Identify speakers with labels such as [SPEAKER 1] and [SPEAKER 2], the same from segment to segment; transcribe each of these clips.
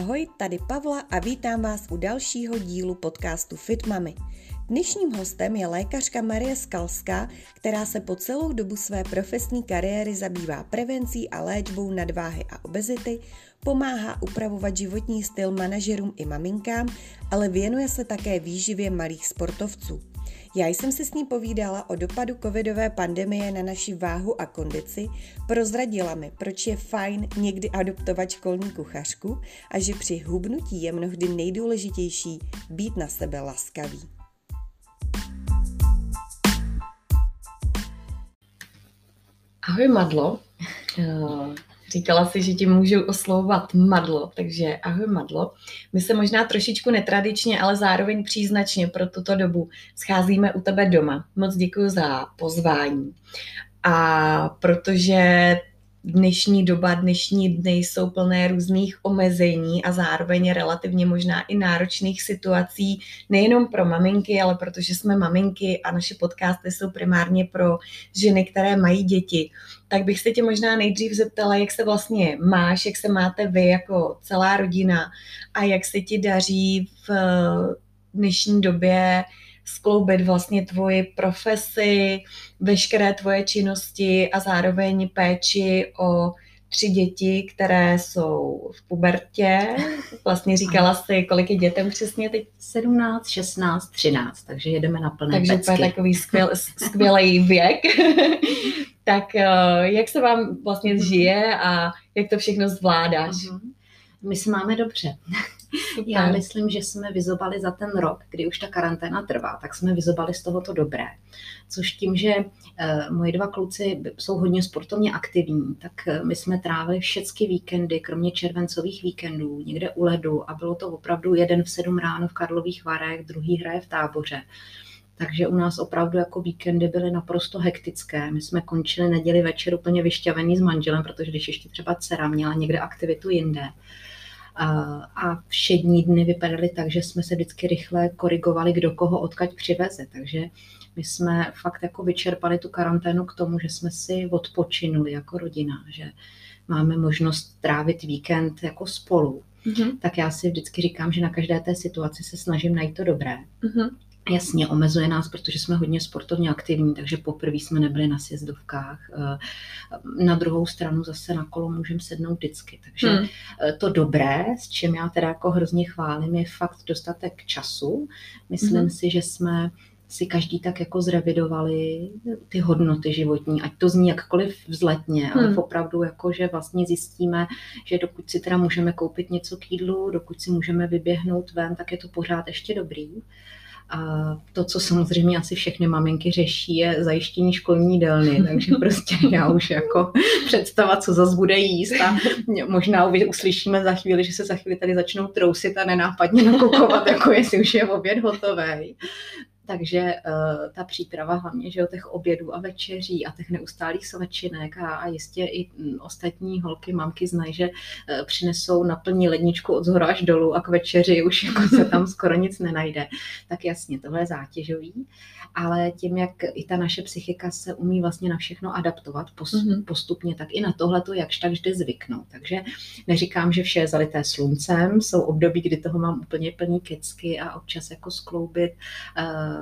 [SPEAKER 1] Ahoj, tady Pavla a vítám vás u dalšího dílu podcastu Fit Mami. Dnešním hostem je lékařka Marie Skalská, která se po celou dobu své profesní kariéry zabývá prevencí a léčbou nadváhy a obezity, pomáhá upravovat životní styl manažerům i maminkám, ale věnuje se také výživě malých sportovců. Já jsem se s ní povídala o dopadu covidové pandemie na naši váhu a kondici, prozradila mi, proč je fajn někdy adoptovat školní kuchařku a že při hubnutí je mnohdy nejdůležitější být na sebe laskavý.
[SPEAKER 2] Ahoj Madlo, eh, Říkala si, že ti můžu oslovovat Madlo, takže ahoj Madlo. My se možná trošičku netradičně, ale zároveň příznačně pro tuto dobu scházíme u tebe doma. Moc děkuji za pozvání. A protože dnešní doba, dnešní dny jsou plné různých omezení a zároveň relativně možná i náročných situací, nejenom pro maminky, ale protože jsme maminky a naše podcasty jsou primárně pro ženy, které mají děti, tak bych se tě možná nejdřív zeptala, jak se vlastně máš, jak se máte vy jako celá rodina a jak se ti daří v dnešní době skloubit vlastně tvoji profesi, veškeré tvoje činnosti a zároveň péči o tři děti, které jsou v pubertě. Vlastně říkala si, kolik je dětem přesně teď?
[SPEAKER 3] 17, 16, 13, takže jedeme na plné
[SPEAKER 2] Takže
[SPEAKER 3] pecky.
[SPEAKER 2] to je takový skvěl, skvělý věk. tak eh, jak se vám vlastně žije a jak to všechno zvládáš?
[SPEAKER 3] Uh-huh. My se máme dobře. Já myslím, že jsme vyzobali za ten rok, kdy už ta karanténa trvá, tak jsme vyzobali z tohoto dobré. Což tím, že uh, moji dva kluci jsou hodně sportovně aktivní, tak uh, my jsme trávili všechny víkendy, kromě červencových víkendů, někde u ledu a bylo to opravdu jeden v sedm ráno v Karlových Varech, druhý hraje v táboře. Takže u nás opravdu jako víkendy byly naprosto hektické. My jsme končili neděli večer úplně vyšťavený s manželem, protože když ještě třeba dcera měla někde aktivitu jinde, a všední dny vypadaly tak, že jsme se vždycky rychle korigovali, kdo koho odkaď přiveze. Takže my jsme fakt jako vyčerpali tu karanténu k tomu, že jsme si odpočinuli jako rodina, že máme možnost trávit víkend jako spolu. Mm-hmm. Tak já si vždycky říkám, že na každé té situaci se snažím najít to dobré. Mm-hmm. Jasně, omezuje nás, protože jsme hodně sportovně aktivní, takže poprvé jsme nebyli na sjezdovkách. Eh, na druhou stranu zase na kolo můžeme sednout vždycky. Takže hmm. Eh, to dobré, s čím já teda jako hrozně chválím, je fakt dostatek času. Myslím hmm. si, že jsme si každý tak jako zrevidovali ty hodnoty životní, ať to zní jakkoliv vzletně, ale hmm. opravdu jako, že vlastně zjistíme, že dokud si teda můžeme koupit něco k jídlu, dokud si můžeme vyběhnout ven, tak je to pořád ještě dobrý. A to, co samozřejmě asi všechny maminky řeší, je zajištění školní jídelny, takže prostě já už jako představa, co zase bude jíst a možná uslyšíme za chvíli, že se za chvíli tady začnou trousit a nenápadně nakukovat, jako jestli už je oběd hotový. Takže uh, ta příprava hlavně že o těch obědů a večeří a těch neustálých svačinek a, a jistě i m, ostatní holky, mamky znají, že uh, přinesou naplní ledničku od zhora až dolů a k večeři už jako se tam skoro nic nenajde. Tak jasně, tohle je zátěžový, ale tím, jak i ta naše psychika se umí vlastně na všechno adaptovat pos, mm-hmm. postupně, tak i na tohle to jakž tak vždy zvyknout. Takže neříkám, že vše je zalité sluncem, jsou období, kdy toho mám úplně plný kecky a občas jako skloubit uh,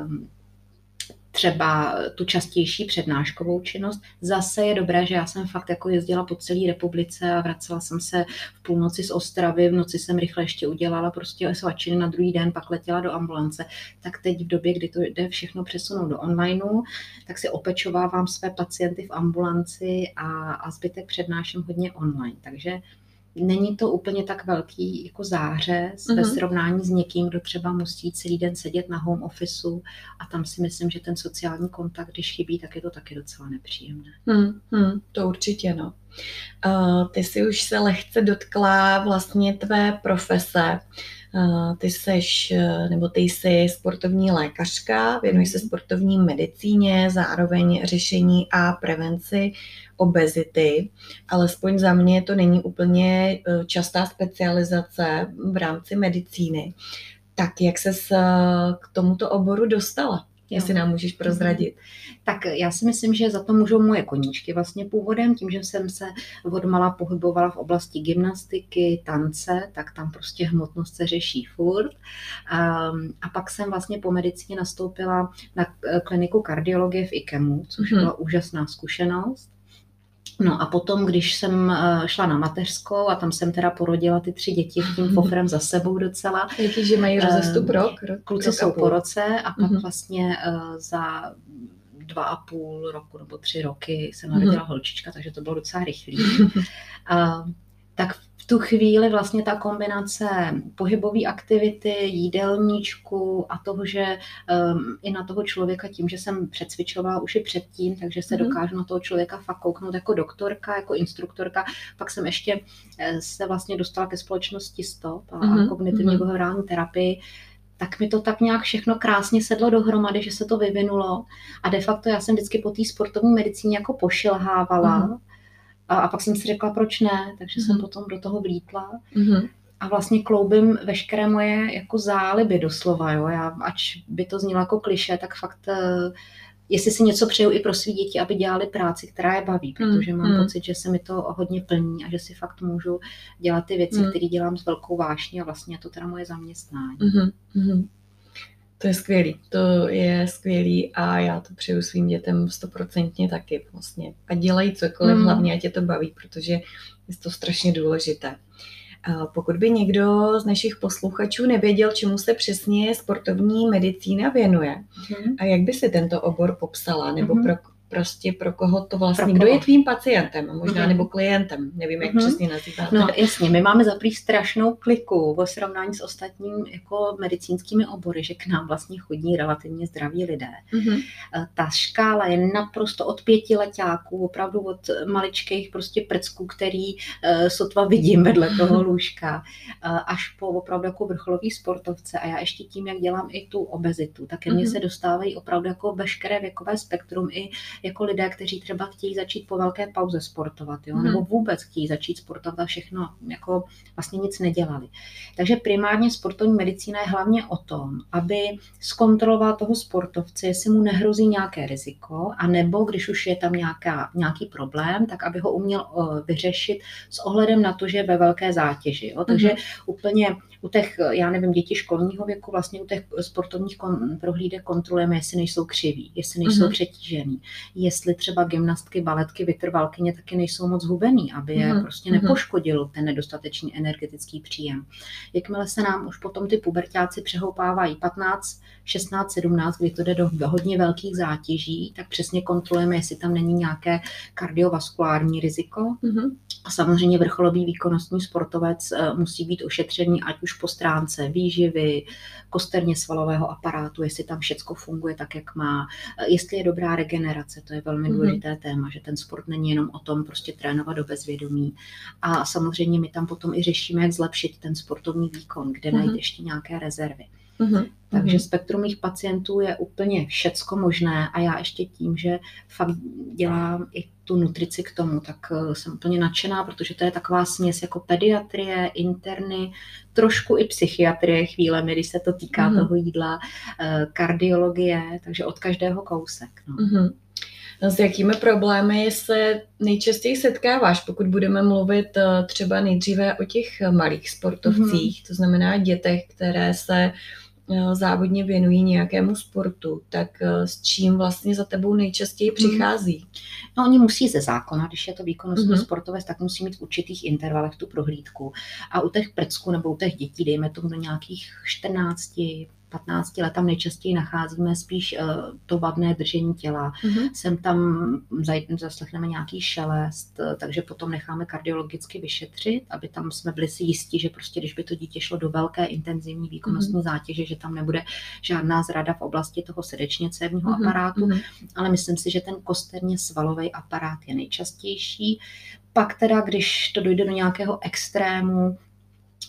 [SPEAKER 3] třeba tu častější přednáškovou činnost. Zase je dobré, že já jsem fakt jako jezdila po celé republice a vracela jsem se v půlnoci z Ostravy, v noci jsem rychle ještě udělala prostě svačiny na druhý den, pak letěla do ambulance. Tak teď v době, kdy to jde všechno přesunout do onlineu, tak si opečovávám své pacienty v ambulanci a, a zbytek přednáším hodně online. Takže není to úplně tak velký jako záře mm-hmm. ve mhm. srovnání s někým, kdo třeba musí celý den sedět na home officeu a tam si myslím, že ten sociální kontakt, když chybí, tak je to taky docela nepříjemné.
[SPEAKER 2] Hmm, hmm, to určitě, no. Uh, ty si už se lehce dotkla vlastně tvé profese. Uh, ty seš, nebo ty jsi sportovní lékařka, věnuješ se mhm. sportovní medicíně, zároveň řešení a prevenci obezity, alespoň za mě to není úplně eh, častá specializace v rámci medicíny. Tak jak se k tomuto oboru dostala? Jestli nám můžeš prozradit.
[SPEAKER 3] Tak já si myslím, že za to můžou moje koníčky vlastně původem, tím, že jsem se odmala pohybovala v oblasti gymnastiky, tance, tak tam prostě hmotnost se řeší furt. A, a pak jsem vlastně po medicíně nastoupila na kliniku kardiologie v IKEMu, což hmm. byla úžasná zkušenost. No a potom, když jsem eh, šla na mateřskou a tam jsem teda porodila ty tři děti tím fofrem za sebou docela.
[SPEAKER 2] Jaký, že mají rozestup rok?
[SPEAKER 3] Kluci rok jsou po roce a pak mm-hmm. vlastně eh, za dva a půl roku nebo tři roky se narodila mm-hmm. holčička, takže to bylo docela rychlý. a, tak tu chvíli vlastně ta kombinace pohybové aktivity, jídelníčku a toho, že um, i na toho člověka tím, že jsem přecvičovala už i předtím, takže se mm-hmm. dokážu na toho člověka fakt kouknout jako doktorka, jako instruktorka. Pak jsem ještě eh, se vlastně dostala ke společnosti STOP a, mm-hmm. kognitivní mm-hmm. behaviorální terapii, tak mi to tak nějak všechno krásně sedlo dohromady, že se to vyvinulo. A de facto já jsem vždycky po té sportovní medicíně jako pošilhávala. Mm-hmm a, a pak jsem si řekla, proč ne, takže mm-hmm. jsem mhm. potom do toho vlítla. Mm-hmm. A vlastně kloubím veškeré moje jako záliby doslova, jo. Já, ač by to znělo jako kliše, tak fakt uh, jestli si něco přeju i pro své děti, aby dělali práci, která je baví, mhm. protože mám mm. pocit, že se mi to hodně plní a že si fakt můžu dělat ty věci, mm. které dělám s velkou vášní a vlastně je to teda moje zaměstnání. Mm-hmm.
[SPEAKER 2] To je skvělý, to je skvělý a já to přeju svým dětem stoprocentně taky vlastně. A dělají cokoliv, mm. hlavně ať tě to baví, protože je to strašně důležité. A pokud by někdo z našich posluchačů nevěděl, čemu se přesně sportovní medicína věnuje mm. a jak by si tento obor popsala, nebo mm. pro, prostě pro koho to vlastně, pro kdo je tvým pacientem, možná mm-hmm. nebo klientem, nevím, jak mm-hmm. přesně nazývat.
[SPEAKER 3] No jasně, my máme zaprý strašnou kliku ve srovnání s ostatním jako medicínskými obory, že k nám vlastně chodí relativně zdraví lidé. Mm-hmm. Ta škála je naprosto od pěti letáků, opravdu od maličkých prostě prcků, který uh, sotva vidím vedle toho lůžka, uh, až po opravdu jako vrcholový sportovce. A já ještě tím, jak dělám i tu obezitu, tak ke mně mm-hmm. se dostávají opravdu jako veškeré věkové spektrum i jako lidé, kteří třeba chtějí začít po velké pauze sportovat, jo? Mm. nebo vůbec chtějí začít sportovat a všechno jako vlastně nic nedělali. Takže primárně sportovní medicína je hlavně o tom, aby zkontroloval toho sportovce, jestli mu nehrozí nějaké riziko, a nebo když už je tam nějaká, nějaký problém, tak aby ho uměl vyřešit s ohledem na to, že je ve velké zátěži. Jo? Takže mm. úplně u těch, já nevím, dětí školního věku, vlastně u těch sportovních kon, prohlídek kontrolujeme, jestli nejsou křiví, jestli nejsou mm-hmm. přetížený, jestli třeba gymnastky, baletky, vytrvalkyně taky nejsou moc hubený, aby je mm-hmm. prostě mhm. nepoškodil ten nedostatečný energetický příjem. Jakmile se nám už potom ty pubertáci přehoupávají 15, 16, 17, kdy to jde do hodně velkých zátěží, tak přesně kontrolujeme, jestli tam není nějaké kardiovaskulární riziko. Mm-hmm. A samozřejmě vrcholový výkonnostní sportovec eh, musí být ošetřený, ať už po stránce výživy, kosterně svalového aparátu, jestli tam všechno funguje tak, jak má, eh, jestli je dobrá regenerace, to je velmi mhm. důležité mm-hmm. téma, že ten sport není jenom o tom prostě trénovat do bezvědomí. A samozřejmě my tam potom i řešíme, jak zlepšit ten sportovní výkon, kde mm-hmm. najít ještě nějaké rezervy. Mm-hmm. Takže mm-hmm. spektrum mých pacientů je úplně všecko možné a já ještě tím, že fakt dělám i tu nutrici k tomu, tak eh, jsem úplně nadšená, protože to je taková směs jako pediatrie, interny, trošku i psychiatrie chvílemi, když se to týká mm-hmm. toho jídla, eh, kardiologie, takže od každého kousek. No. Mm-hmm.
[SPEAKER 2] No, s jakými problémy se nejčastěji setkáváš, pokud budeme mluvit eh, třeba nejdříve o těch malých sportovcích, mm-hmm. to znamená dětech, které se závodně věnují nějakému sportu, tak eh, s čím vlastně za tebou nejčastěji mhm. přichází?
[SPEAKER 3] No, oni musí ze zákona, když je to výkonnostní mm-hmm. sportovec, tak musí mít v určitých intervalech tu prohlídku. A u těch prcků nebo u těch dětí, dejme tomu do nějakých 14, 15 let tam nejčastěji nacházíme spíš uh, to vadné držení těla. Mm-hmm. Sem tam zaslechneme nějaký šelest, uh, takže potom necháme kardiologicky vyšetřit, aby tam jsme byli si jistí, že prostě když by to dítě šlo do velké intenzivní výkonnostní mm-hmm. zátěže, že tam nebude žádná zrada v oblasti toho srdečně cévního mm-hmm. aparátu, mm-hmm. ale myslím si, že ten kosterně svalový aparát je nejčastější. Pak teda, když to dojde do nějakého extrému,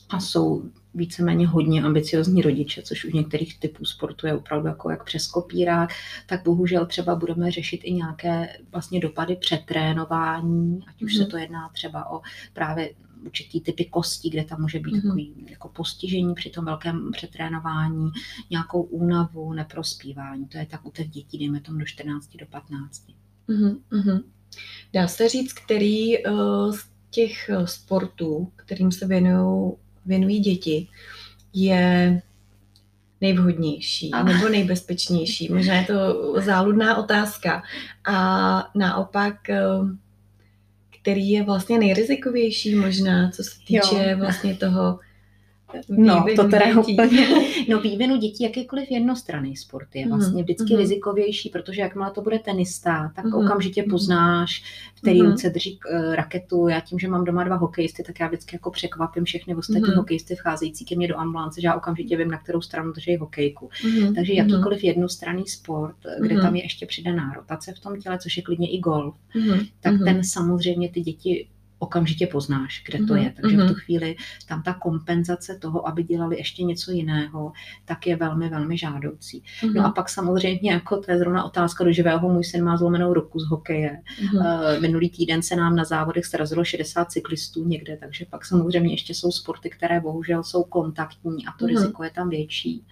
[SPEAKER 3] a jsou víceméně hodně ambiciozní rodiče, což u některých typů sportu je opravdu jako jak přes kopírák, tak bohužel třeba budeme řešit i nějaké vlastně dopady přetrénování, ať už mm. se mhm. to jedná třeba o právě určitý typy kostí, kde tam může být mm-hmm. takový jako postižení při tom velkém přetrénování, nějakou únavu, neprospívání. To je tak u těch dětí, dejme tomu do 14, do 15.
[SPEAKER 2] Mm-hmm. Dá se říct, který uh, z těch eh, sportů, kterým se věnují, věnují děti, je nejvhodnější a. nebo nejbezpečnější? Možná je to záludná otázka. A naopak, eh, který je vlastně nejrizikovější možná, co se týče jo. vlastně toho
[SPEAKER 3] No, to teda úplně. No, vývinu dětí, jakýkoliv jednostranný sport je mhm, vlastně vždycky mm-hmm. rizikovější, protože jakmile to bude tenista, tak mm-hmm. okamžitě mhm. poznáš, který mm-hmm. ruce drží uh, raketu. Já tím, že mám doma dva hokejisty, tak já vždycky jako překvapím všechny ostatní mm-hmm. hokejisty vcházející ke mně do ambulance, že já okamžitě vím, na kterou stranu drží hokejku. Mm-hmm. Takže jakýkoliv jednostranný sport, kde mm-hmm. tam je ještě přidaná rotace v tom těle, což je klidně i golf, mm-hmm. tak ten samozřejmě ty děti okamžitě poznáš, kde to mm-hmm. je. Takže v tu mhm. chvíli tam ta kompenzace toho, aby dělali ještě něco jiného, tak je velmi, velmi žádoucí. No a pak samozřejmě, jako to je zrovna otázka do živého, můj syn má zlomenou ruku z hokeje. Mm-hmm. Minulý týden se nám na závodech srazilo 60 cyklistů někde, takže pak samozřejmě ještě jsou sporty, které bohužel jsou kontaktní a to riziko je tam větší.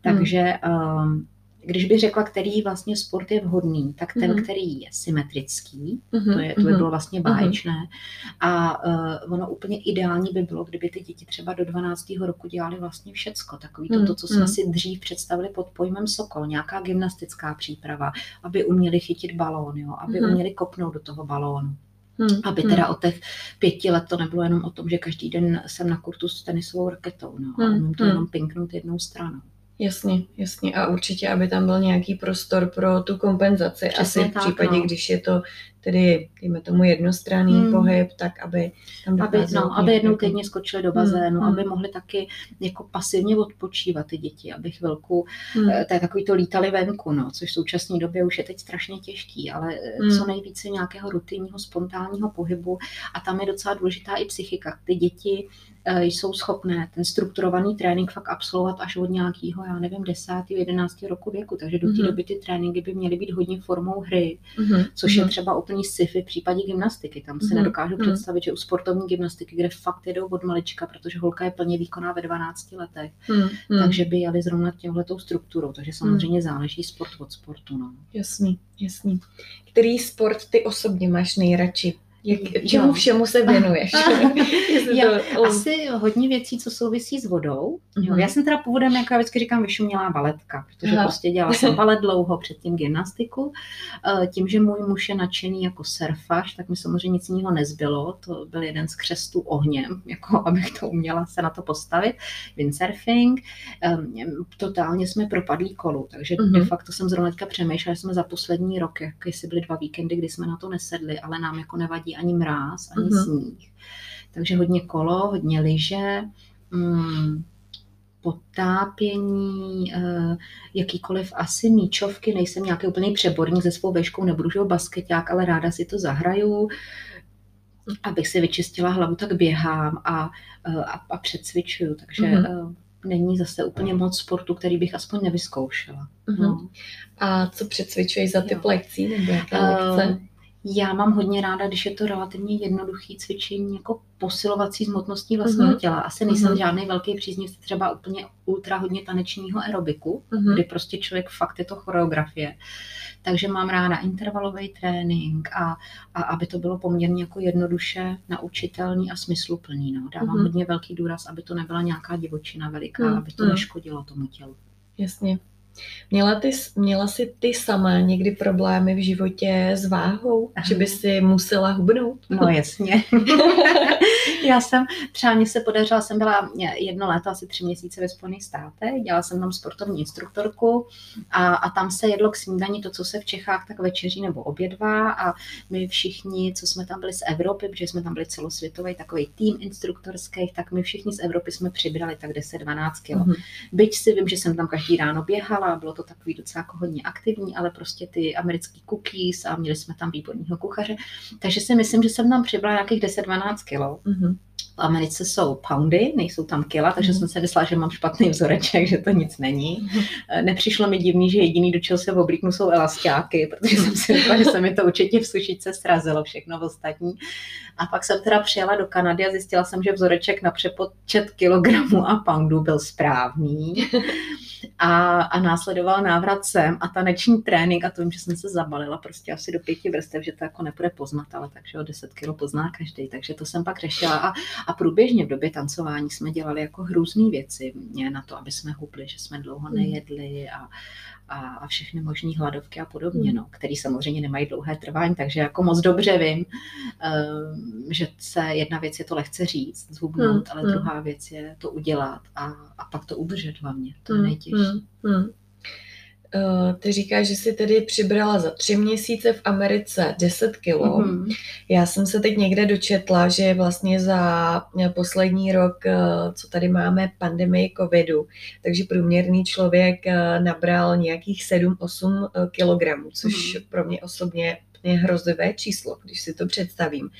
[SPEAKER 3] Takže um, když bych řekla, který vlastně sport je vhodný, tak ten, mm-hmm. který je symetrický, mm-hmm. to, je, to by mhm. bylo vlastně mhm. báječné. Mm-hmm. A uh, ono úplně ideální by bylo, kdyby ty děti třeba do 12. roku dělali vlastně všecko. Takový to, mm-hmm. to co jsme mm-hmm. si dřív představili pod pojmem Sokol, nějaká gymnastická příprava, aby uměli chytit balón, jo, aby mm-hmm. uměli kopnout do toho balónu. Hmm, aby teda hmm. od těch pěti let to nebylo jenom o tom, že každý den jsem na kurtu s tenisovou raketou, no, hmm, ale to hmm. jenom pinknout jednou stranou.
[SPEAKER 2] Jasně, jasně. A určitě, aby tam byl nějaký prostor pro tu kompenzaci. Přesně Asi v případě, no. když je to tedy, dejme tomu, jednostranný hmm. pohyb, tak aby
[SPEAKER 3] tam aby, no, aby jednou týdně skočili do bazénu, hmm. aby mohli taky jako pasivně odpočívat ty děti, aby chvilku, hmm. Eh, to je takový to lítali venku, no, což v současné době už je teď strašně těžký, ale eh, hmm. co nejvíce nějakého rutinního, spontánního pohybu a tam je docela důležitá i psychika. Ty děti jsou schopné ten strukturovaný trénink fakt absolvovat až od nějakého, já nevím, 10. 11. roku věku. Takže do té mm-hmm. doby ty tréninky by měly být hodně formou hry, mm-hmm. což je mhm. třeba úplný sci-fi v případě gymnastiky. Tam si mm-hmm. nedokážu mm-hmm. představit, že u sportovní gymnastiky, kde fakt jedou od malička, protože holka je plně výkonná ve 12 letech, mm-hmm. takže by jeli zrovna těmhletou strukturou. Takže samozřejmě mm-hmm. záleží sport od sportu. No.
[SPEAKER 2] Jasný, jasný. Který sport ty osobně máš nejradši? Jak, čemu všemu se věnuješ?
[SPEAKER 3] já, to... Asi hodně věcí, co souvisí s vodou. Mm-hmm. Jo, mhm. já jsem teda původem, jak já vždycky říkám, vyšumělá baletka, protože Aha. prostě dělala jsem balet dlouho, předtím gymnastiku. Eh, tím, že můj muž je nadšený jako surfař, tak mi samozřejmě nic jiného nezbylo. To byl jeden z křestů ohněm, jako abych to uměla se na to postavit. Windsurfing. Ehm, totálně jsme propadli kolu, takže mm-hmm. de facto jsem zrovna teďka přemýšlela, že jsme za poslední rok, jak jestli byly dva víkendy, kdy jsme na to nesedli, ale nám jako nevadí ani mráz, ani uh-huh. sníh. Takže hodně kolo, hodně lyže, mm, potápění, uh, jakýkoliv asi míčovky, nejsem nějaký úplný přeborník se svou veškou, nebudu žil basketák, ale ráda si to zahraju, abych si vyčistila hlavu, tak běhám a, uh, a, a předcvičuju, takže uh, není zase úplně moc sportu, který bych aspoň nevyzkoušela. Uh-huh. No.
[SPEAKER 2] A co předcvičuješ za typ lekcí nebo jaké lekce?
[SPEAKER 3] Já mám hodně ráda, když je to relativně jednoduchý cvičení, jako posilovací hmotností vlastního uh-huh. těla. Asi nejsem uh-huh. žádný velký příznivce třeba úplně ultra hodně tanečního aerobiku, uh-huh. kdy prostě člověk fakt je to choreografie. Takže mám ráda intervalový trénink a, a aby to bylo poměrně jako jednoduše naučitelný a smysluplný. No. Dávám uh-huh. hodně velký důraz, aby to nebyla nějaká divočina veliká, uh-huh. aby to neškodilo tomu tělu.
[SPEAKER 2] Jasně. Měla, ty, měla jsi ty sama někdy problémy v životě s váhou? Aha. Že by si musela hubnout?
[SPEAKER 3] No jasně. Já jsem, třeba mě se podařila, jsem byla jedno léto, asi tři měsíce ve Spojených státech, dělala jsem tam sportovní instruktorku a, a tam se jedlo k snídani to, co se v Čechách tak večeří nebo obědvá a my všichni, co jsme tam byli z Evropy, protože jsme tam byli celosvětový takový tým instruktorských, tak my všichni z Evropy jsme přibrali tak 10-12 kilo. Mm-hmm. Byť si vím, že jsem tam každý ráno běhala, a bylo to takový docela jako hodně aktivní, ale prostě ty americký cookies a měli jsme tam výborného kuchaře. Takže si myslím, že jsem tam přibrala nějakých 10-12 kilo. Mm-hmm. V Americe jsou poundy, nejsou tam kila, takže mm. jsem se myslela, že mám špatný vzoreček, že to nic není. Nepřišlo mi divný, že jediný, do čeho se oblíknu, jsou elastiáky, protože jsem si řekla, že se mi to určitě v sušičce srazilo všechno ostatní. A pak jsem teda přijela do Kanady a zjistila jsem, že vzoreček na přepočet kilogramů a poundů byl správný. A, a následoval návrat sem a taneční trénink a to vím, že jsem se zabalila prostě asi do pěti vrstev, že to jako nepůjde poznat, ale takže o 10 kilo pozná každý. Takže to jsem pak řešila a, a průběžně v době tancování jsme dělali jako hrůzné věci na to, aby jsme hubli, že jsme dlouho hmm. nejedli a, a, a všechny možné hladovky a podobně, hmm. no, který samozřejmě nemají dlouhé trvání, takže jako moc dobře vím, um, že se jedna věc je to lehce říct, zhubnout, hmm. ale druhá věc je to udělat a, a pak to udržet hlavně, to je nejtěžší.
[SPEAKER 2] Uh, ty říkáš, že jsi tedy přibrala za tři měsíce v Americe 10 kilo. Mm-hmm. Já jsem se teď někde dočetla, že vlastně za poslední rok, uh, co tady máme pandemii covidu, takže průměrný člověk uh, nabral nějakých 7-8 kilogramů, což mm-hmm. pro mě osobně je hrozivé číslo, když si to představím.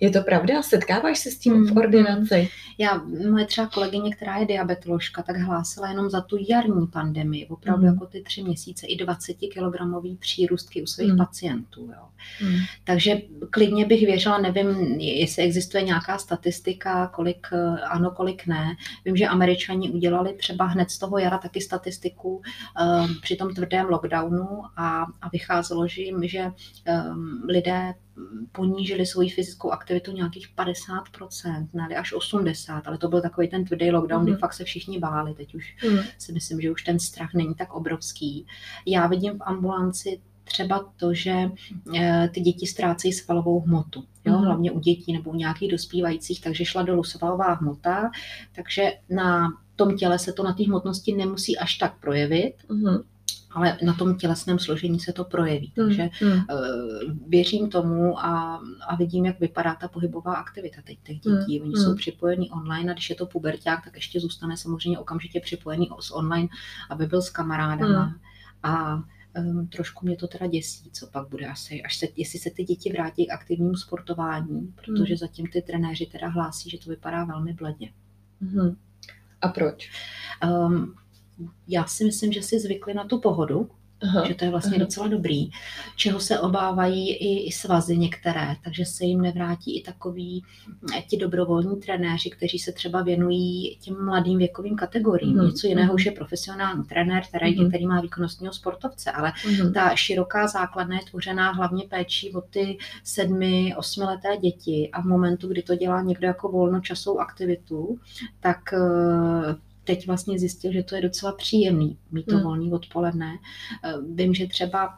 [SPEAKER 2] Je to pravda? Setkáváš se s tím v mm-hmm. ordinaci?
[SPEAKER 3] Já, moje třeba kolegyně, která je diabetoložka, tak hlásila jenom za tu jarní pandemii, opravdu mm. jako ty tři měsíce, i 20 kilogramový přírůstky u svých mm. pacientů. Jo. Mm. Takže klidně bych věřila, nevím, jestli existuje nějaká statistika, kolik ano, kolik ne. Vím, že američani udělali třeba hned z toho jara taky statistiku um, při tom tvrdém lockdownu a, a vycházelo, že jim, že um, lidé ponížili svoji fyzickou aktivitu nějakých 50%, ne až 80%, ale to byl takový ten tvrdý lockdown, mm. kdy mhm. fakt se všichni báli. Teď už mm. si myslím, že už ten strach není tak obrovský. Já vidím v ambulanci třeba to, že eh, ty děti ztrácejí svalovou hmotu, jo? Mm. hlavně u dětí nebo u nějakých dospívajících, takže šla dolů svalová hmota, takže na tom těle se to na té hmotnosti nemusí až tak projevit, mm ale na tom tělesném složení se to projeví. Hmm, Takže mm. uh, věřím tomu a, a vidím, jak vypadá ta pohybová aktivita teď těch dětí. Mm. Oni mm. jsou připojení online a když je to puberták, tak ještě zůstane samozřejmě okamžitě připojený s online, aby byl s kamarádama. Mm. A um, trošku mě to teda děsí, co pak bude asi, až se, jestli se ty děti vrátí k aktivnímu sportování, protože mm. zatím ty trenéři teda hlásí, že to vypadá velmi bledně.
[SPEAKER 2] Mm. A proč?
[SPEAKER 3] Um, já si myslím, že si zvykli na tu pohodu, Aha, že to je vlastně aha. docela dobrý, čeho se obávají i, i svazy některé, takže se jim nevrátí i takový eh, ti dobrovolní trenéři, kteří se třeba věnují těm mladým věkovým kategoriím. Aha, Něco jiného aha. už je profesionální trenér, který, aha. který má výkonnostního sportovce, ale aha. ta široká základna je tvořená hlavně péčí o ty sedmi, osmileté děti a v momentu, kdy to dělá někdo jako volnočasovou aktivitu, tak eh, teď vlastně zjistil, že to je docela příjemný mít to hmm. volný odpoledne. Eh, vím, že třeba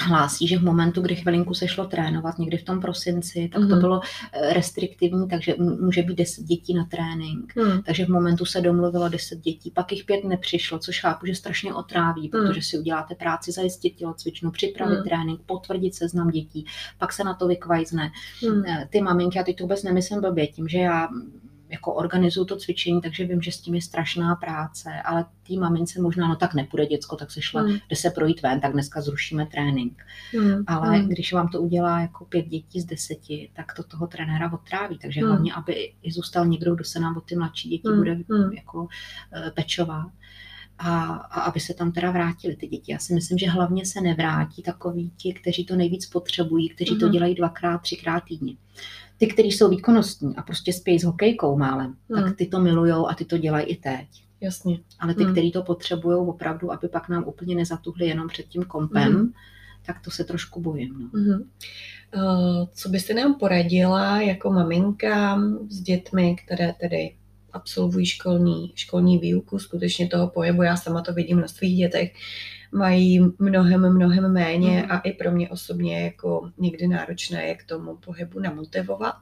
[SPEAKER 3] hlásí, že v momentu, kdy chvilinku se šlo trénovat, někdy v tom prosinci, tak mm-hmm. to hmm. bylo eh, restriktivní, takže může být 10 dětí na trénink. Mm. Takže v momentu se domluvilo 10 dětí, pak jich pět nepřišlo, což chápu, že strašně otráví, mm. protože si uděláte práci, zajistit tělocvičnu, připravit mm. trénink, potvrdit seznam dětí, pak se na to vykvajzne. Mm. Ty maminky, a teď to vůbec nemyslím blbě, tím, že já jako organizuju to cvičení, takže vím, že s tím je strašná práce, ale tý mamince možná, no tak nepůjde děcko, tak se šla, hmm. jde se projít ven, tak dneska zrušíme trénink. Hmm. Ale hmm. když vám to udělá jako pět dětí z deseti, tak to toho trenéra otráví, takže hmm. hlavně, aby i zůstal někdo, kdo se nám o ty mladší děti hmm. bude hmm. jako uh, pečovat. A, a aby se tam teda vrátili ty děti. Já si myslím, že hlavně se nevrátí takoví ti, kteří to nejvíc potřebují, kteří mm-hmm. to hmm. dělají dvakrát, třikrát týdně ty, kteří jsou výkonnostní a prostě spějí s hokejkou málem, hmm. tak ty to milujou a ty to dělají i teď.
[SPEAKER 2] Jasně.
[SPEAKER 3] Ale ty, hmm. kteří to potřebují opravdu, aby pak nám úplně nezatuhli jenom před tím kompem, hmm. tak to se trošku bojím. No.
[SPEAKER 2] Uh, co byste nám poradila jako maminka s dětmi, které tedy absolvují školní, školní výuku, skutečně toho pohybu, já sama to vidím na svých dětech, mají mnohem, mnohem méně mm. a i pro mě osobně jako někdy náročné je k tomu pohybu namotivovat.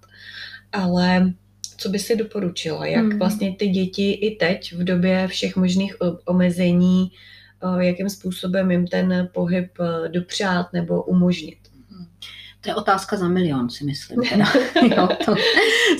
[SPEAKER 2] Ale co by si doporučila? Jak mm. vlastně ty děti i teď v době všech možných omezení, jakým způsobem jim ten pohyb eh, dopřát nebo umožnit?
[SPEAKER 3] To je otázka za milion, si myslím. Teda. jo, to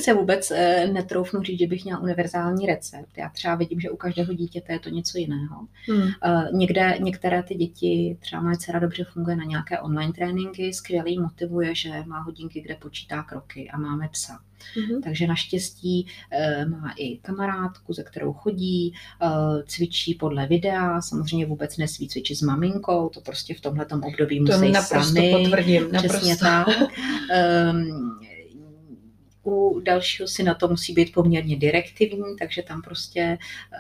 [SPEAKER 3] se vůbec e, netroufnu říct, že bych měla univerzální recept. Já třeba vidím, že u každého dítěte je to něco jiného. Hmm. E, někde, některé ty děti, třeba moje dcera dobře funguje na nějaké online tréninky, skvělý motivuje, že má hodinky, kde počítá kroky a máme psa. Mm-hmm. Takže naštěstí e, má i kamarádku, ze kterou chodí, e, cvičí podle videa, samozřejmě vůbec nesví cvičit s maminkou, to prostě v tomhle období musí to naprosto sami.
[SPEAKER 2] potvrdím, naprosto.
[SPEAKER 3] Přesně tak. U dalšího syna to musí být poměrně direktivní, takže tam prostě eh,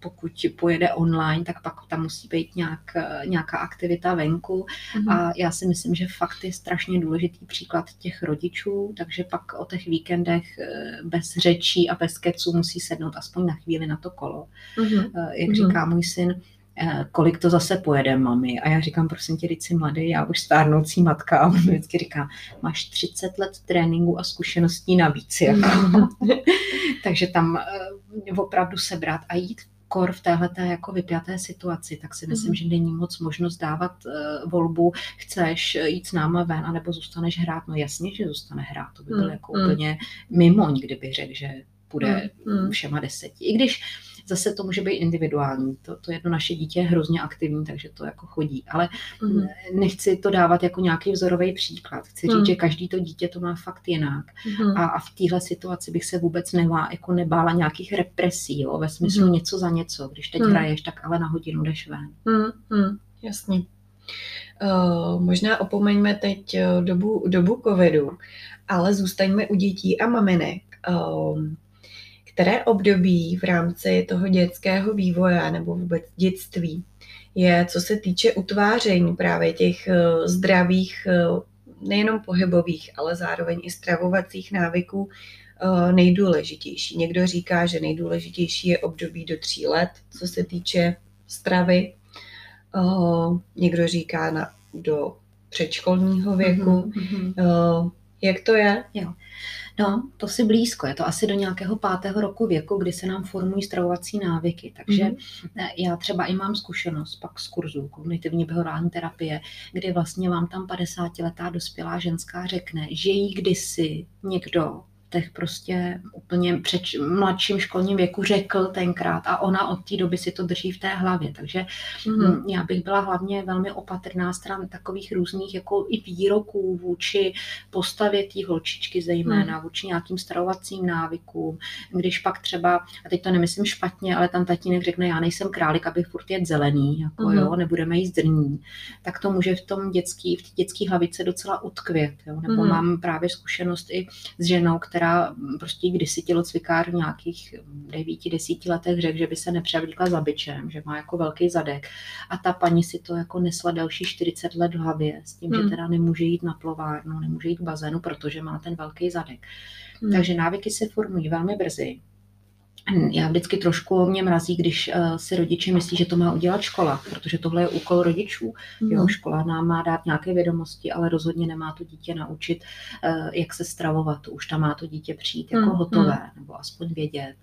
[SPEAKER 3] pokud pojede online, tak pak tam musí být nějak, eh, nějaká aktivita venku mm-hmm. a já si myslím, že fakt je strašně důležitý příklad těch rodičů, takže pak o těch víkendech eh, bez řečí a bez keců musí sednout aspoň na chvíli na to kolo. Mm-hmm. Jak mm-hmm. říká můj syn, kolik to zase pojede, mami. A já říkám, prosím tě, jsi mladý, já už stárnoucí matka. A on vždycky říká, máš 30 let tréninku a zkušeností navíc. Jako. Takže tam uh, opravdu sebrat a jít kor v téhleté jako vypjaté situaci, tak si myslím, mm. že není moc možnost dávat uh, volbu, chceš jít s náma ven, anebo zůstaneš hrát. No jasně, že zůstane hrát, to by byl mm. jako mm. úplně mimoň, kdyby řekl, že půjde mm. všema deseti. I když Zase to může být individuální. To, to jedno naše dítě je hrozně aktivní, takže to jako chodí. Ale mm. nechci to dávat jako nějaký vzorový příklad. Chci říct, mm. že každý to dítě to má fakt jinak. Mm. A, a v téhle situaci bych se vůbec nevá, jako nebála nějakých represí, jo, ve smyslu mm. něco za něco. Když teď mm. hraješ, tak ale na hodinu jdeš ven.
[SPEAKER 2] Mm. Mm. Jasně. Uh, možná opomeňme teď eh, dobu, dobu covidu, ale zůstaňme u dětí a maminek. Uh, které období v rámci toho dětského vývoje nebo vůbec dětství je, co se týče utváření právě těch eh, zdravých, eh, nejenom pohybových, ale zároveň i stravovacích návyků eh, nejdůležitější. Někdo říká, že nejdůležitější je období do tří let, co se týče stravy. Někdo říká na, do předškolního věku. Mm-hmm. Jak to je?
[SPEAKER 3] Jo. No, to si blízko. Je to asi do nějakého pátého roku věku, kdy se nám formují stravovací návyky. Takže mm-hmm. já třeba i mám zkušenost pak z kurzu kognitivní behaviorální terapie, kdy vlastně vám tam 50-letá dospělá ženská řekne, že jí kdysi někdo letech prostě úplně před mladším školním věku řekl tenkrát a ona od té doby si to drží v té hlavě. Takže mm. já bych byla hlavně velmi opatrná stran takových různých jako i výroků vůči postavě té holčičky zejména, mm. vůči nějakým stravovacím návykům. Když pak třeba, a teď to nemyslím špatně, ale tam tatínek řekne, já nejsem králik, abych furt jet zelený, jako mm. jo, nebudeme jíst drní, tak to může v tom dětský, v té dětské hlavice docela utkvět. Jo? Nebo mm. mám právě zkušenost i s ženou, která která prostě kdysi tělocvikár v nějakých devíti, desíti letech řekl, že by se nepřevlíkla za byčem, že má jako velký zadek. A ta paní si to jako nesla další 40 let v hlavě s tím, hmm. že teda nemůže jít na plovárnu, nemůže jít k bazénu, protože má ten velký zadek. Hmm. Takže návyky se formují velmi brzy. Já vždycky trošku mě mrazí, když uh, si rodiče myslí, že to má udělat škola, protože tohle je úkol rodičů. Mm. Jo, škola nám má dát nějaké vědomosti, ale rozhodně nemá to dítě naučit, uh, jak se stravovat. Už tam má to dítě přijít jako mm. hotové, nebo aspoň vědět.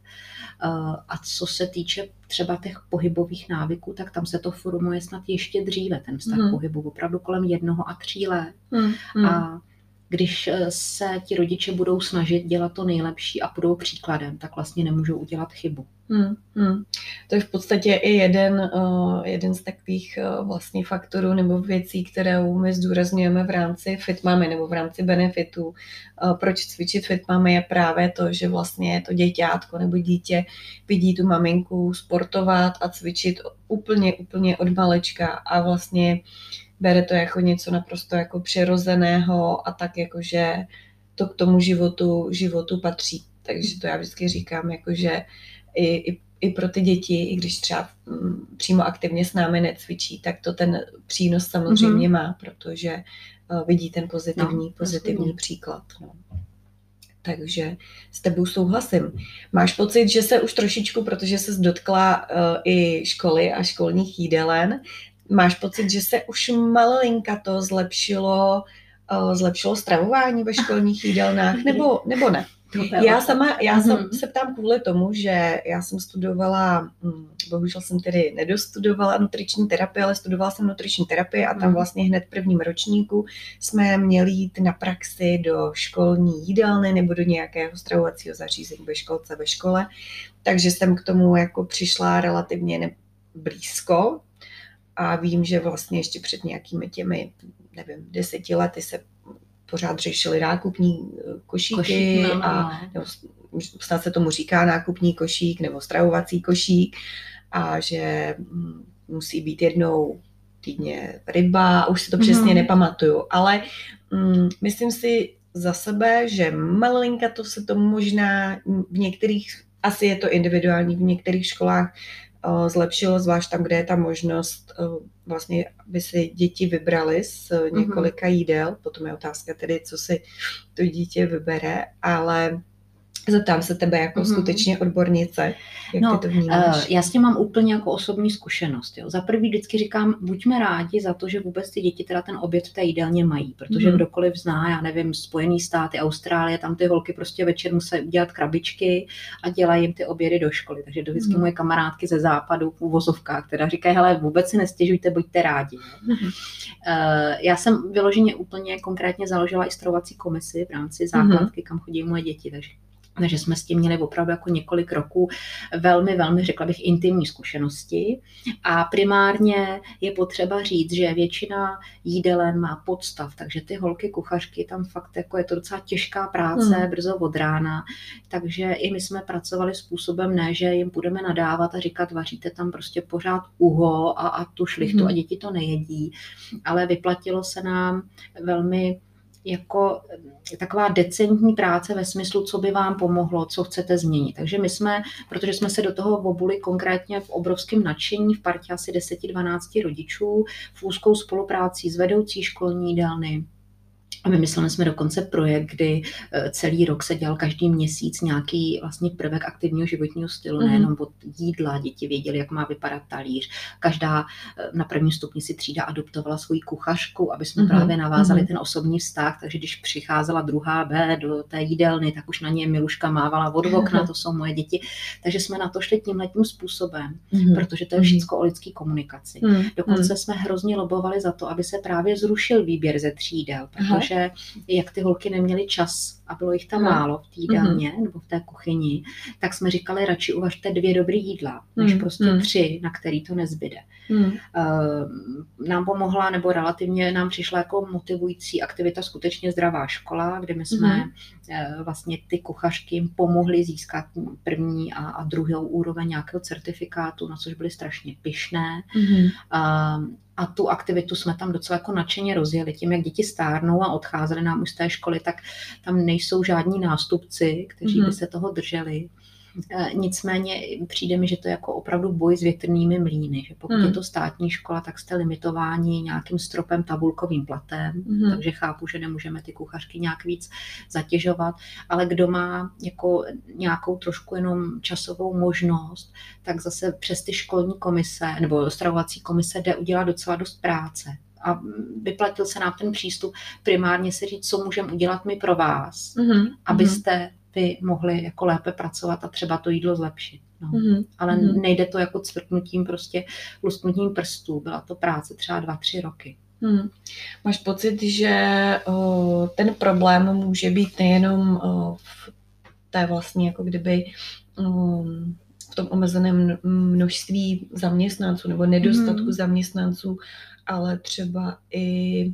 [SPEAKER 3] Uh, a co se týče třeba těch pohybových návyků, tak tam se to formuje snad ještě dříve, ten vztah mm. pohybu, opravdu kolem jednoho a tří let. Mm. A když eh, se ti rodiče budou snažit dělat to nejlepší a budou příkladem, tak vlastně nemůžou udělat chybu. Hmm,
[SPEAKER 2] hmm. To je v podstatě i jeden, uh, jeden z takových uh, vlastně faktorů nebo věcí, které my zdůrazňujeme v rámci FitMamy nebo v rámci benefitů. Uh, proč cvičit FitMamy je právě to, že vlastně to děťátko nebo dítě vidí tu maminku sportovat a cvičit úplně, úplně od malečka a vlastně bere to jako něco naprosto jako přirozeného a tak jako, že to k tomu životu, životu patří. Takže to já vždycky říkám, jako, že i, i, i pro ty děti, i když třeba m, přímo aktivně s námi necvičí, tak to ten přínos samozřejmě mm-hmm. má, protože uh, vidí ten pozitivní, no, pozitivní příklad. No. Takže s tebou souhlasím. Máš pocit, že se už trošičku, protože se dotkla uh, i školy a školních jídelen, Máš pocit, že se už malinka to zlepšilo, uh, zlepšilo stravování ve školních jídelnách, nebo, nebo ne? Já sama, já mm-hmm. jsem se ptám kvůli tomu, že já jsem studovala, hm, bohužel jsem tedy nedostudovala nutriční terapii, ale studovala jsem nutriční terapii a tam mhm. vlastně hned v prvním ročníku jsme měli jít na praxi do školní jídelny nebo do nějakého stravovacího zařízení ve školce, ve škole. Takže jsem k tomu jako přišla relativně blízko, a vím, že vlastně ještě před nějakými těmi, nevím, deseti lety se pořád řešili nákupní košíky Košík, no, no. a no. nebo snad se tomu říká nákupní košík nebo stravovací košík a že mm, musí být jednou týdně ryba, už si to přesně mm. nepamatuju, ale mm, myslím si za sebe, že malinka to se to možná v některých, asi je to individuální, v některých školách zlepšilo, zvlášť tam, kde je ta možnost uh, vlastně, aby si děti vybrali z uh, několika jídel, potom je otázka tedy, co si to dítě vybere, ale Zeptám se tebe jako mm-hmm. skutečně odbornice, jak no, ty to vnímáš?
[SPEAKER 3] Uh, já s tím mám úplně jako osobní zkušenost. Jo. Za prvý vždycky říkám, buďme rádi za to, že vůbec ty děti teda ten oběd v té jídelně mají, protože mm-hmm. kdokoliv zná, já nevím, Spojený státy, Austrálie, tam ty holky prostě večer musí dělat krabičky a dělají jim ty obědy do školy. Takže to vždycky mm-hmm. moje kamarádky ze západu v úvozovkách, která říkají, hele, vůbec si nestěžujte, buďte rádi. Mm-hmm. Já jsem vyloženě úplně konkrétně založila i strovací komisi v rámci základky, mm-hmm. kam chodí moje děti, takže takže jsme s tím měli opravdu jako několik roků velmi, velmi, řekla bych, intimní zkušenosti. A primárně je potřeba říct, že většina jídelen má podstav, takže ty holky kuchařky tam fakt jako je to docela těžká práce, hmm. brzo od rána, takže i my jsme pracovali způsobem ne, že jim budeme nadávat a říkat, vaříte tam prostě pořád uho a, a tu šlichtu hmm. a děti to nejedí, ale vyplatilo se nám velmi jako eh, taková decentní práce ve smyslu, co by vám pomohlo, co chcete změnit. Takže my jsme, protože jsme se do toho obuli konkrétně v obrovském nadšení, v partě asi 10-12 rodičů, v úzkou spolupráci s vedoucí školní jídelny, a vymysleli jsme dokonce projekt, kdy eh, celý rok se dělal každý měsíc nějaký vlastně prvek aktivního životního stylu, mm-hmm. nejenom od jídla, děti věděli, jak má vypadat talíř. Každá eh, na prvním stupni si třída adoptovala svoji kuchařku, aby jsme mm-hmm. právě navázali mm-hmm. ten osobní vztah, takže když přicházela druhá B do té jídelny, tak už na ně Miluška mávala od okna, to jsou moje děti. Takže jsme na to šli tímhletím způsobem, mm-hmm. protože to je mhm. všechno o lidské komunikaci. Mm-hmm. Dokonce jsme hrozně lobovali za to, aby se právě zrušil výběr ze třídel, protože že jak ty holky neměly čas a bylo jich tam no. málo v té jídelně mm-hmm. nebo v té kuchyni, tak jsme říkali, radši uvažte dvě dobré jídla, než mm-hmm. prostě mm. tři, na který to nezbyde. Mm. Uh, nám pomohla, nebo relativně nám přišla jako motivující aktivita skutečně zdravá škola, kde my jsme mm-hmm. uh, vlastně ty kuchařky jim pomohli získat první a, a druhou úroveň nějakého certifikátu, na což byly strašně pyšné. Mm-hmm. Uh, a tu aktivitu jsme tam docela jako nadšeně rozjeli. Tím, jak děti stárnou a odcházely nám už z té školy, tak tam nejsou žádní nástupci, kteří mm-hmm. by mhm. se toho drželi. E, nicméně přijde mi, že to je jako opravdu boj s větrnými mlýny, že pokud hmm. je to státní škola, tak jste limitováni nějakým stropem tabulkovým platem, hmm. takže chápu, že nemůžeme ty kuchařky nějak víc zatěžovat, ale kdo má jako nějakou trošku jenom časovou možnost, tak zase přes ty školní komise nebo stravovací komise jde udělat docela dost práce a vyplatil se nám ten přístup primárně si říct, co můžeme udělat my pro vás, mm-hmm. abyste vy mohli jako lépe pracovat a třeba to jídlo zlepšit. No. Mm-hmm. Ale mm-hmm. nejde to jako cvrknutím prostě lusknutím prstů. Byla to práce třeba dva, tři roky. Hmm.
[SPEAKER 2] Máš pocit, že o, ten problém může být nejenom o, v té vlastně jako kdyby o, v tom omezeném množství zaměstnanců nebo nedostatku hmm. zaměstnanců, ale třeba i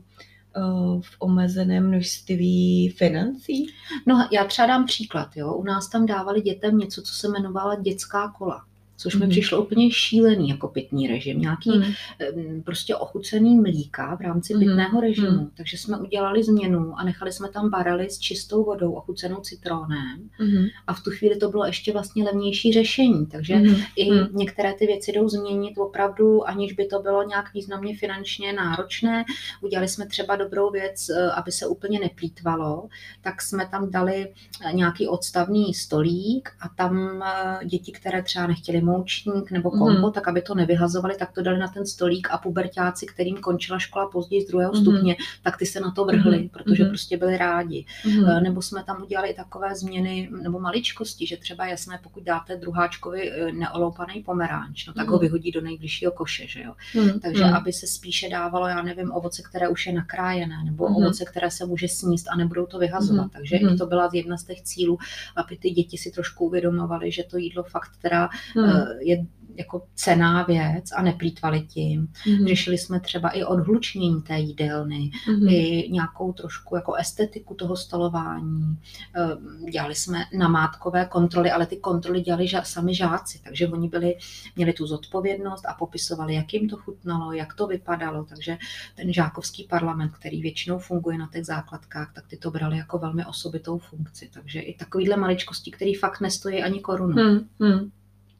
[SPEAKER 2] Eh, v omezeném množství financí?
[SPEAKER 3] No, já třeba dám příklad. Jo. U nás tam dávali dětem něco, co se jmenovalo dětská kola což mi mm. přišlo úplně šílený jako pitný režim. Nějaký mm. prostě ochucený mlíka v rámci mm. pitného režimu. Mm. Takže jsme udělali změnu a nechali jsme tam barely s čistou vodou ochucenou citrónem mm. a v tu chvíli to bylo ještě vlastně levnější řešení. Takže mm. i mm. některé ty věci jdou změnit opravdu, aniž by to bylo nějak významně finančně náročné. Udělali jsme třeba dobrou věc, e, aby se úplně neplýtvalo, tak jsme tam dali e, nějaký odstavný stolík a tam e, děti, které třeba nechtěli moučník nebo kompo, mm. tak aby to nevyhazovali, tak to dali na ten stolík a pubertáci, kterým končila škola později z druhého mm. stupně, tak ty se na to vrhli, mm. protože mm. prostě byli rádi. Mm. Nebo jsme tam udělali takové změny nebo maličkosti, že třeba jasné, pokud dáte druháčkovi eh, neoloupaný pomeranč, no tak mm. ho vyhodí do nejbližšího koše, že jo. Mm. Takže mm. aby se spíše dávalo, já nevím, ovoce, které už je nakrájené, nebo mm. ovoce, které se může sníst a nebudou to vyhazovat. Mm. Takže mm. i to byla jedna z těch cílů, aby ty děti si trošku uvědomovaly, že to jídlo fakt teda mm je jako cená věc a neplýtvali tím. Mm-hmm. Řešili jsme třeba i odhlučnění té jídelny, mm-hmm. i nějakou trošku jako estetiku toho stolování. Ehm, dělali jsme namátkové kontroly, ale ty kontroly dělali ža- sami žáci, takže oni byli, měli tu zodpovědnost a popisovali, jak jim to chutnalo, jak to vypadalo, takže ten žákovský parlament, který většinou funguje na těch základkách, tak ty to brali jako velmi osobitou funkci. Takže i takovýhle maličkosti, který fakt nestojí ani korunu. Hmm, hmm.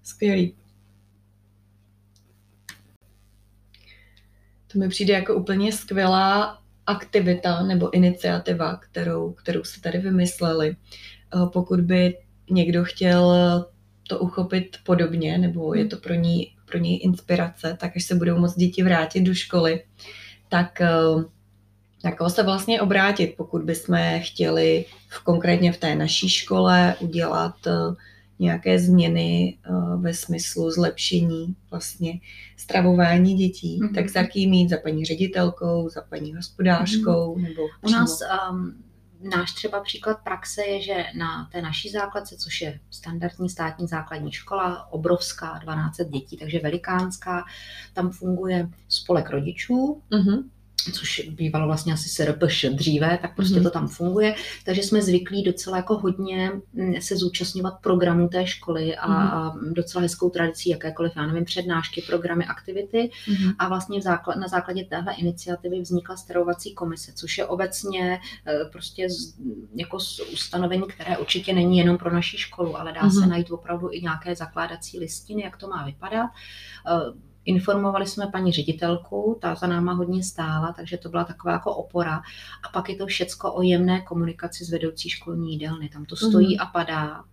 [SPEAKER 2] Skvělý. To mi přijde jako úplně skvělá aktivita nebo iniciativa, kterou, kterou se tady vymysleli. Eh, pokud by někdo chtěl to uchopit podobně, nebo je to pro ní, pro ní inspirace, tak až se budou moct děti vrátit do školy, tak na koho se vlastně obrátit, pokud bychom chtěli v, konkrétně v té naší škole udělat eh, nějaké změny uh, ve smyslu zlepšení vlastně stravování dětí, mm-hmm. tak za kým mít? Za paní ředitelkou, za paní hospodářkou? Mm-hmm. Nebo
[SPEAKER 3] U nás um, náš třeba příklad praxe je, že na té naší základce, což je standardní státní základní škola, obrovská, 12 dětí, takže velikánská, tam funguje spolek rodičů, mm-hmm což bývalo vlastně asi SRPŠ dříve, tak prostě mm-hmm. to tam funguje. Takže jsme zvyklí docela jako hodně mm, se zúčastňovat programů té školy a, mm-hmm. a docela hezkou tradicí jakékoliv, já nevím, přednášky, programy, aktivity. Mm-hmm. A vlastně v základ, na základě téhle iniciativy vznikla stravovací komise, což je obecně e, prostě z, jako z ustanovení, které určitě není jenom pro naší školu, ale dá mm-hmm. se najít opravdu i nějaké zakládací listiny, jak to má vypadat e, Informovali jsme paní ředitelku, ta za náma hodně stála, takže to byla taková jako opora. A pak je to všecko o jemné komunikaci s vedoucí školní jídelny. Tam to stojí mm. a padá.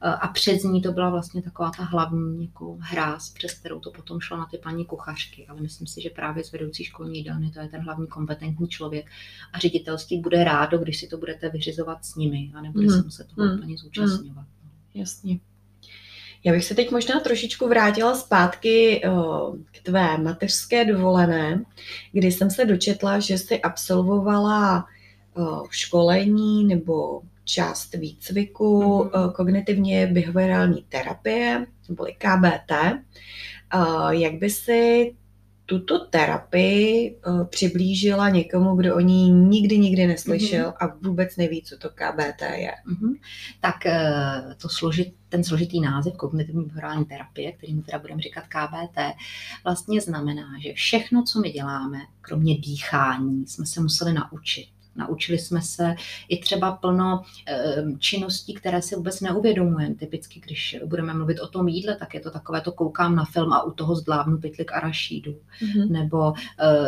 [SPEAKER 3] A před ní to byla vlastně taková ta hlavní jako hráz, přes kterou to potom šlo na ty paní kuchařky. Ale myslím si, že právě s vedoucí školní jídelny to je ten hlavní kompetentní člověk. A ředitelství bude rádo, když si to budete vyřizovat s nimi a nebude mm. se muset toho mm. úplně zúčastňovat. Mm.
[SPEAKER 2] Jasně. Já bych se teď možná trošičku vrátila zpátky k tvé mateřské dovolené, kdy jsem se dočetla, že jsi absolvovala školení nebo část výcviku mm-hmm. kognitivně behaviorální terapie, neboli KBT. Jak by si tuto terapii uh, přiblížila někomu, kdo o ní nikdy, nikdy neslyšel mm-hmm. a vůbec neví, co to KBT je. Mm-hmm.
[SPEAKER 3] Tak uh, to složit, ten složitý název kognitivní behaviorální terapie, kterým teda budeme říkat KBT, vlastně znamená, že všechno, co my děláme, kromě dýchání, jsme se museli naučit. Naučili jsme se i třeba plno ehm, činností, které si vůbec neuvědomujeme. Typicky, když budeme mluvit o tom jídle, tak je to takové to koukám na film a u toho zdlávnu pytlik arašídu. Mm-hmm. Nebo uh,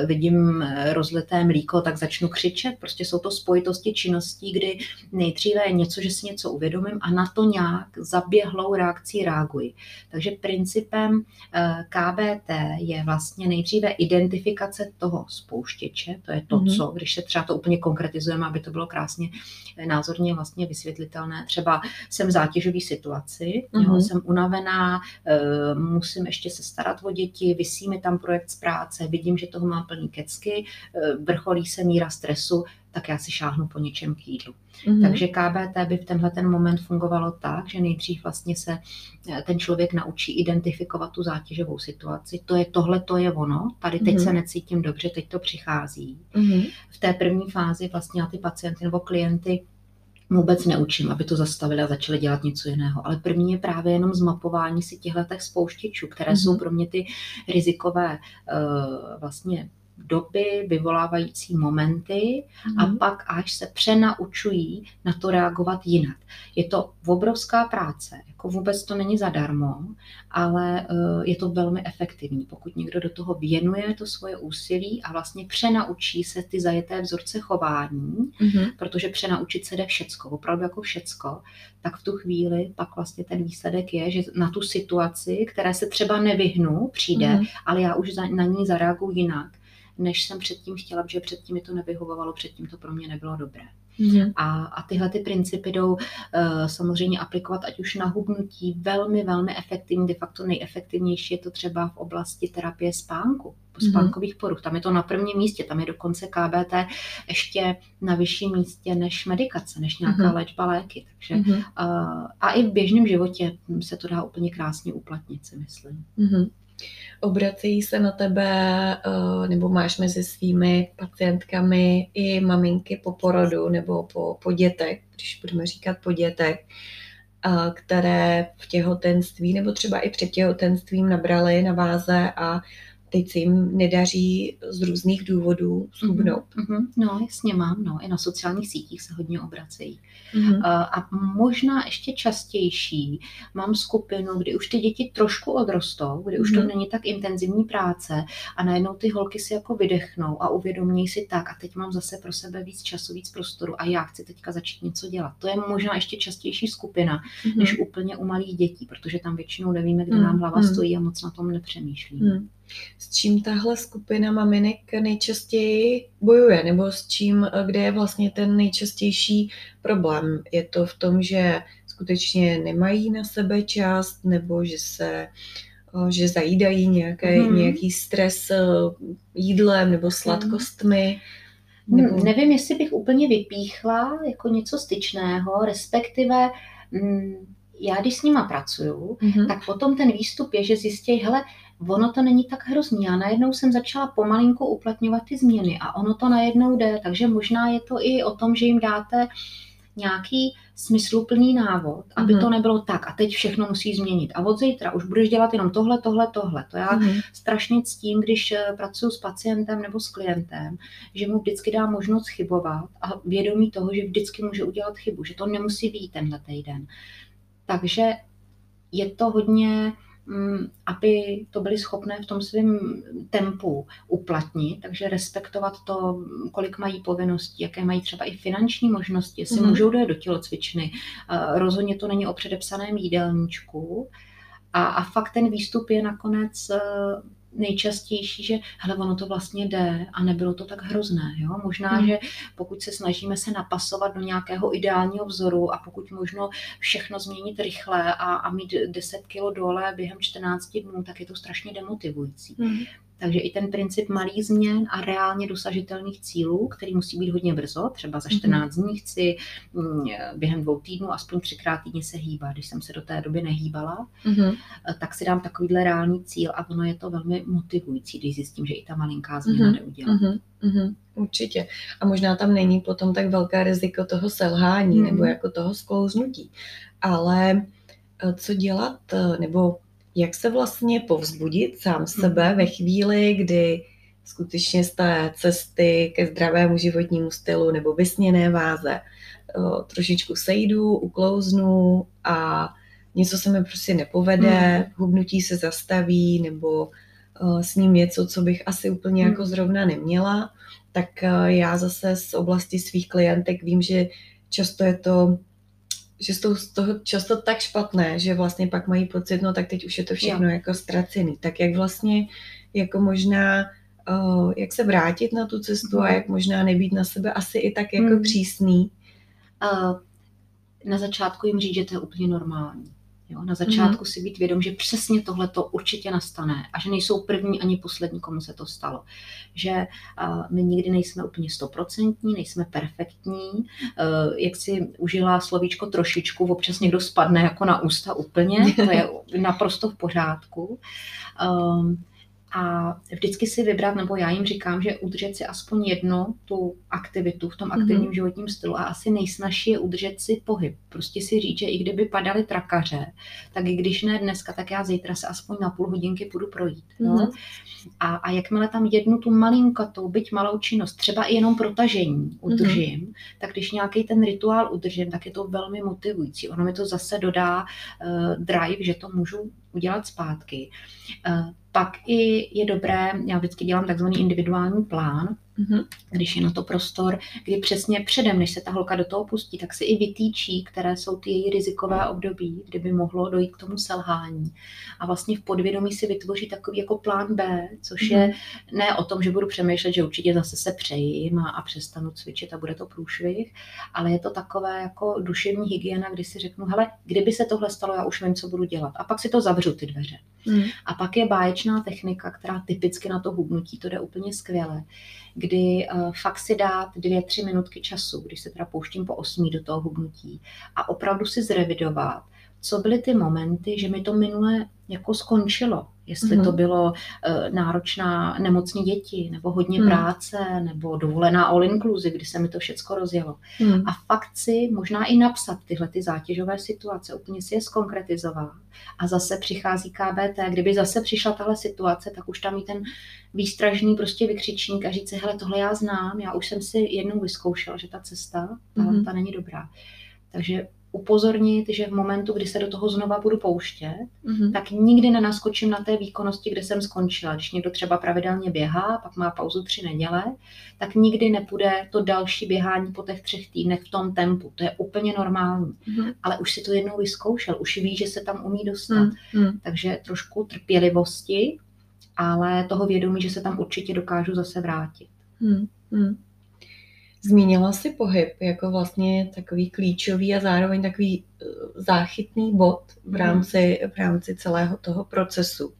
[SPEAKER 3] vidím eh, rozleté mlíko, tak začnu křičet. Prostě jsou to spojitosti činností, kdy nejdříve je něco, že si něco uvědomím a na to nějak zaběhlou reakcí reaguji. Takže principem uh, eh, KBT je vlastně nejdříve identifikace toho spouštěče, to je to, mm-hmm. co, když se třeba to úplně konkretizujeme, aby to bylo krásně eh, názorně vlastně vysvětlitelné. Třeba jsem v zátěžové situaci, mm-hmm. jo, mhm. jsem unavená, e, musím ještě se starat o děti, vysí mi tam projekt z práce, vidím, že toho mám plný kecky, e, vrcholí se míra stresu, tak já si šáhnu po něčem k jídlu. Mm-hmm. Takže KBT by v tenhle ten moment fungovalo tak, že nejdřív vlastně se eh, ten člověk naučí identifikovat tu zátěžovou situaci. To je tohle, to je ono. Tady teď mm-hmm. se necítím dobře, teď to přichází. Mm-hmm. V té první fázi vlastně já ty pacienty nebo klienty vůbec neučím, aby to zastavili a začali dělat něco jiného. Ale první je právě jenom zmapování si těchto spouštěčů, které mm-hmm. jsou pro mě ty rizikové uh, vlastně doby, vyvolávající momenty mm. a mhm. pak až se přenaučují na to reagovat jinak. Je to obrovská práce, jako vůbec to není zadarmo, ale uh, je to velmi efektivní, pokud někdo do toho věnuje to svoje úsilí a vlastně přenaučí se ty zajeté vzorce chování, mm. protože přenaučit se jde všecko, opravdu jako všecko, tak v tu chvíli pak vlastně ten výsledek je, že na tu situaci, které se třeba nevyhnu, přijde, mm. ale já už na ní zareaguji jinak než jsem předtím chtěla, protože předtím mi to nevyhovovalo, předtím to pro mě nebylo dobré. Mm-hmm. A, a tyhle ty principy jdou uh, samozřejmě aplikovat ať už na hubnutí, velmi, velmi efektivní, de facto nejefektivnější je to třeba v oblasti terapie spánku, mhm. spánkových poruch. Tam je to na prvním místě, tam je dokonce KBT ještě na vyšším místě než medikace, než nějaká mm-hmm. léčba léky. Takže, mm-hmm. uh, a i v běžném životě se to dá úplně krásně uplatnit, si myslím.
[SPEAKER 2] Mm-hmm. Obracejí se na tebe, eh, nebo máš mezi svými pacientkami i maminky po porodu nebo po, po dětech, když budeme říkat po dětech, eh, které v těhotenství nebo třeba i před těhotenstvím nabrali na váze a teď se jim nedaří z různých důvodů schubnout.
[SPEAKER 3] Mm-hmm. No, jasně mám, no. I na sociálních sítích se hodně obracejí. Mm-hmm. A možná ještě častější mám skupinu, kdy už ty děti trošku odrostou, kdy už mm-hmm. to není tak intenzivní práce a najednou ty holky si jako vydechnou a uvědomí si tak a teď mám zase pro sebe víc času, víc prostoru a já chci teďka začít něco dělat. To je možná ještě častější skupina, mm-hmm. než úplně u malých dětí, protože tam většinou nevíme, kde mm-hmm. nám hlava mhm. stojí a moc na tom nepřemýšlíme. Mm-hmm
[SPEAKER 2] s čím tahle skupina maminek nejčastěji bojuje, nebo s čím, kde je vlastně ten nejčastější problém. Je to v tom, že skutečně nemají na sebe čas, nebo že se že zajídají nějaké, mm. nějaký stres eh, jídlem nebo sladkostmi.
[SPEAKER 3] Nebo... Nevím, jestli bych úplně vypíchla jako něco styčného, respektive mm, já když s nima pracuju, mm-hmm. tak potom ten výstup je, že zjistějí, hele, ono to není tak hrozný. A najednou jsem začala pomalinku uplatňovat ty změny a ono to najednou jde. Takže možná je to i o tom, že jim dáte nějaký smysluplný návod, aby mm-hmm. to nebylo tak a teď všechno musí změnit. A od zítra už budeš dělat jenom tohle, tohle, tohle. To já mm-hmm. strašně ctím, když eh, pracuji s pacientem nebo s klientem, že mu vždycky dá možnost chybovat a vědomí toho, že vždycky může udělat chybu, že to nemusí být tenhle týden. Takže je to hodně Mm, aby to byli schopné v tom svém tempu uplatnit, takže respektovat to, kolik mají povinností, jaké mají třeba i finanční možnosti, jestli mm-hmm. můžou dojít do tělocvičny. Eh, rozhodně to není o předepsaném jídelníčku. A, a fakt ten výstup je nakonec eh, nejčastější, že hele, ono to vlastně jde a nebylo to tak hrozné. Jo? Možná, hmm. že pokud se snažíme se napasovat do nějakého ideálního vzoru a pokud možno všechno změnit rychle a, a mít 10 kilo dole během 14 dnů, tak je to strašně demotivující. Hmm. Takže i ten princip malých změn a reálně dosažitelných cílů, který musí být hodně brzo, třeba za 14 mhm. dní chci mm, během dvou týdnů aspoň třikrát týdně se hýbat. Když jsem se do té doby nehýbala, mm-hmm. tak si dám takovýhle reálný cíl a ono je to velmi motivující, když zjistím, že i ta malinká změna mm-hmm. jde udělat.
[SPEAKER 2] Mm-hmm. Určitě. A možná tam není potom tak velké riziko toho selhání mm. nebo jako toho sklouznutí. Ale eh, co dělat, eh, nebo jak se vlastně povzbudit sám hmm. sebe ve chvíli, kdy skutečně z té cesty ke zdravému životnímu stylu nebo vysněné váze trošičku sejdu, uklouznu a něco se mi prostě nepovede, hmm. hubnutí se zastaví nebo s ním něco, co bych asi úplně hmm. jako zrovna neměla, tak já zase z oblasti svých klientek vím, že často je to že jsou z toho často tak špatné, že vlastně pak mají pocit, no tak teď už je to všechno jo. jako ztracený. Tak jak vlastně jako možná uh, jak se vrátit na tu cestu a mhm. jak možná nebýt na sebe asi i tak jako mm. přísný?
[SPEAKER 3] Uh, na začátku jim říct, že to je úplně normální. Jo, na začátku mm. si být vědom, že přesně tohle to určitě nastane a že nejsou první ani poslední, komu se to stalo. Že uh, my nikdy nejsme úplně stoprocentní, nejsme perfektní. Uh, jak si užila slovíčko trošičku, občas někdo spadne jako na ústa úplně, to je naprosto v pořádku. Um, a vždycky si vybrat, nebo já jim říkám, že udržet si aspoň jednu tu aktivitu v tom mhm. aktivním mm-hmm. životním stylu a asi nejsnažší je udržet si pohyb. Prostě si říct, že i kdyby padaly trakaře, tak i když ne dneska, tak já zítra se aspoň na půl hodinky půjdu projít. Mm-hmm. No? A, a jakmile tam jednu tu malinkatou, byť malou činnost, třeba i jenom protažení udržím, mm-hmm. tak když nějaký ten rituál udržím, tak je to velmi motivující. Ono mi to zase dodá uh, drive, že to můžu udělat zpátky. Uh, pak i je dobré, já vždycky dělám takzvaný individuální plán, mm-hmm. když je na to prostor, kdy přesně předem, než se ta holka do toho pustí, tak si i vytýčí, které jsou ty její rizikové období, kdyby mohlo dojít k tomu selhání. A vlastně v podvědomí si vytvoří takový jako plán B, což mm-hmm. je mhm. ne o tom, že budu přemýšlet, že určitě zase se přejím a, a přestanu cvičit a bude to průšvih, ale je to takové jako duševní hygiena, kdy si řeknu, hele, kdyby se tohle stalo, já už vím, co budu dělat. A pak si to zavřu ty dveře. Mm. A pak je báječná technika, která typicky na to hubnutí, to jde úplně skvěle, kdy uh, fakt si dát dvě, tři minutky času, když se teda pouštím po osmí do toho hubnutí a opravdu si zrevidovat, co byly ty momenty, že mi to minule jako skončilo. Jestli mm-hmm. to bylo uh, náročná nemocní děti, nebo hodně mm. práce, nebo dovolená all inclusive, kdy se mi to všecko rozjelo. Mm. A fakt si možná i napsat tyhle ty zátěžové situace, úplně si je skonkretizovat. A zase přichází KBT, kdyby zase přišla tahle situace, tak už tam i ten výstražný prostě vykřičník a říct si, hele, tohle já znám, já už jsem si jednou vyzkoušel, že ta cesta, ta, mm-hmm. ta není dobrá. Takže upozornit, že v momentu, kdy se do toho znova budu pouštět, mm-hmm. tak nikdy nenaskočím na té výkonnosti, kde jsem skončila. Když někdo třeba pravidelně běhá, pak má pauzu tři neděle, tak nikdy nepůjde to další běhání po těch třech týdnech v tom tempu. To je úplně normální. Mm-hmm. Ale už si to jednou vyzkoušel, už ví, že se tam umí dostat. Mm-hmm. Takže trošku trpělivosti, ale toho vědomí, že se tam určitě dokážu zase vrátit. Mm-hmm.
[SPEAKER 2] Zmínila si pohyb jako vlastně takový klíčový a zároveň takový eh, záchytný bod v rámci, v rámci celého toho procesu.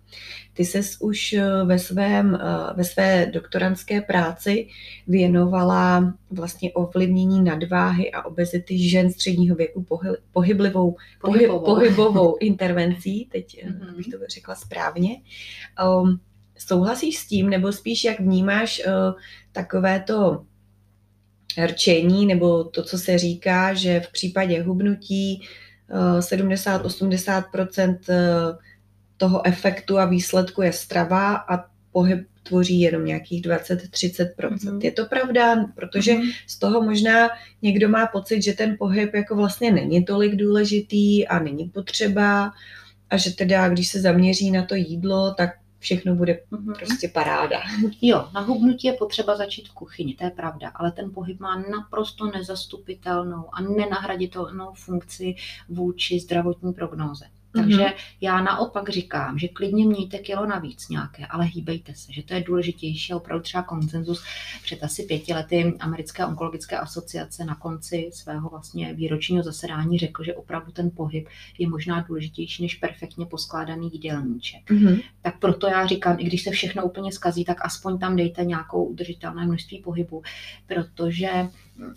[SPEAKER 2] Ty ses už eh, ve, svém, eh, ve své doktorantské práci věnovala vlastně ovlivnění nadváhy a obezity žen středního věku pohyblivou, pohybovou, pohybovou intervencí, teď mm-hmm. bych to řekla správně. Um, souhlasíš s tím, nebo spíš jak vnímáš uh, takovéto rčení nebo to, co se říká, že v případě hubnutí 70-80% eh, eh, toho efektu a výsledku je strava a pohyb tvoří jenom nějakých 20-30%. Mm-hmm. Je to pravda, protože mm-hmm. z toho možná někdo má pocit, že ten pohyb jako vlastně není tolik důležitý a není potřeba a že teda, když se zaměří na to jídlo, tak všechno bude mm-hmm. prostě paráda.
[SPEAKER 3] Jo, na hubnutí je potřeba začít v kuchyni, to je pravda, ale ten pohyb má naprosto nezastupitelnou a nenahraditelnou funkci vůči zdravotní prognóze. Takže mm-hmm. já naopak říkám, že klidně mějte kilo navíc nějaké, ale hýbejte se, že to je důležitější a opravdu třeba koncenzus před asi pěti lety Americké onkologické asociace na konci svého vlastně výročního zasedání řekl, že opravdu ten pohyb je možná důležitější než perfektně poskládaný jídelníček. Mm-hmm. Tak proto já říkám, i když se všechno úplně skazí, tak aspoň tam dejte nějakou udržitelné množství pohybu, protože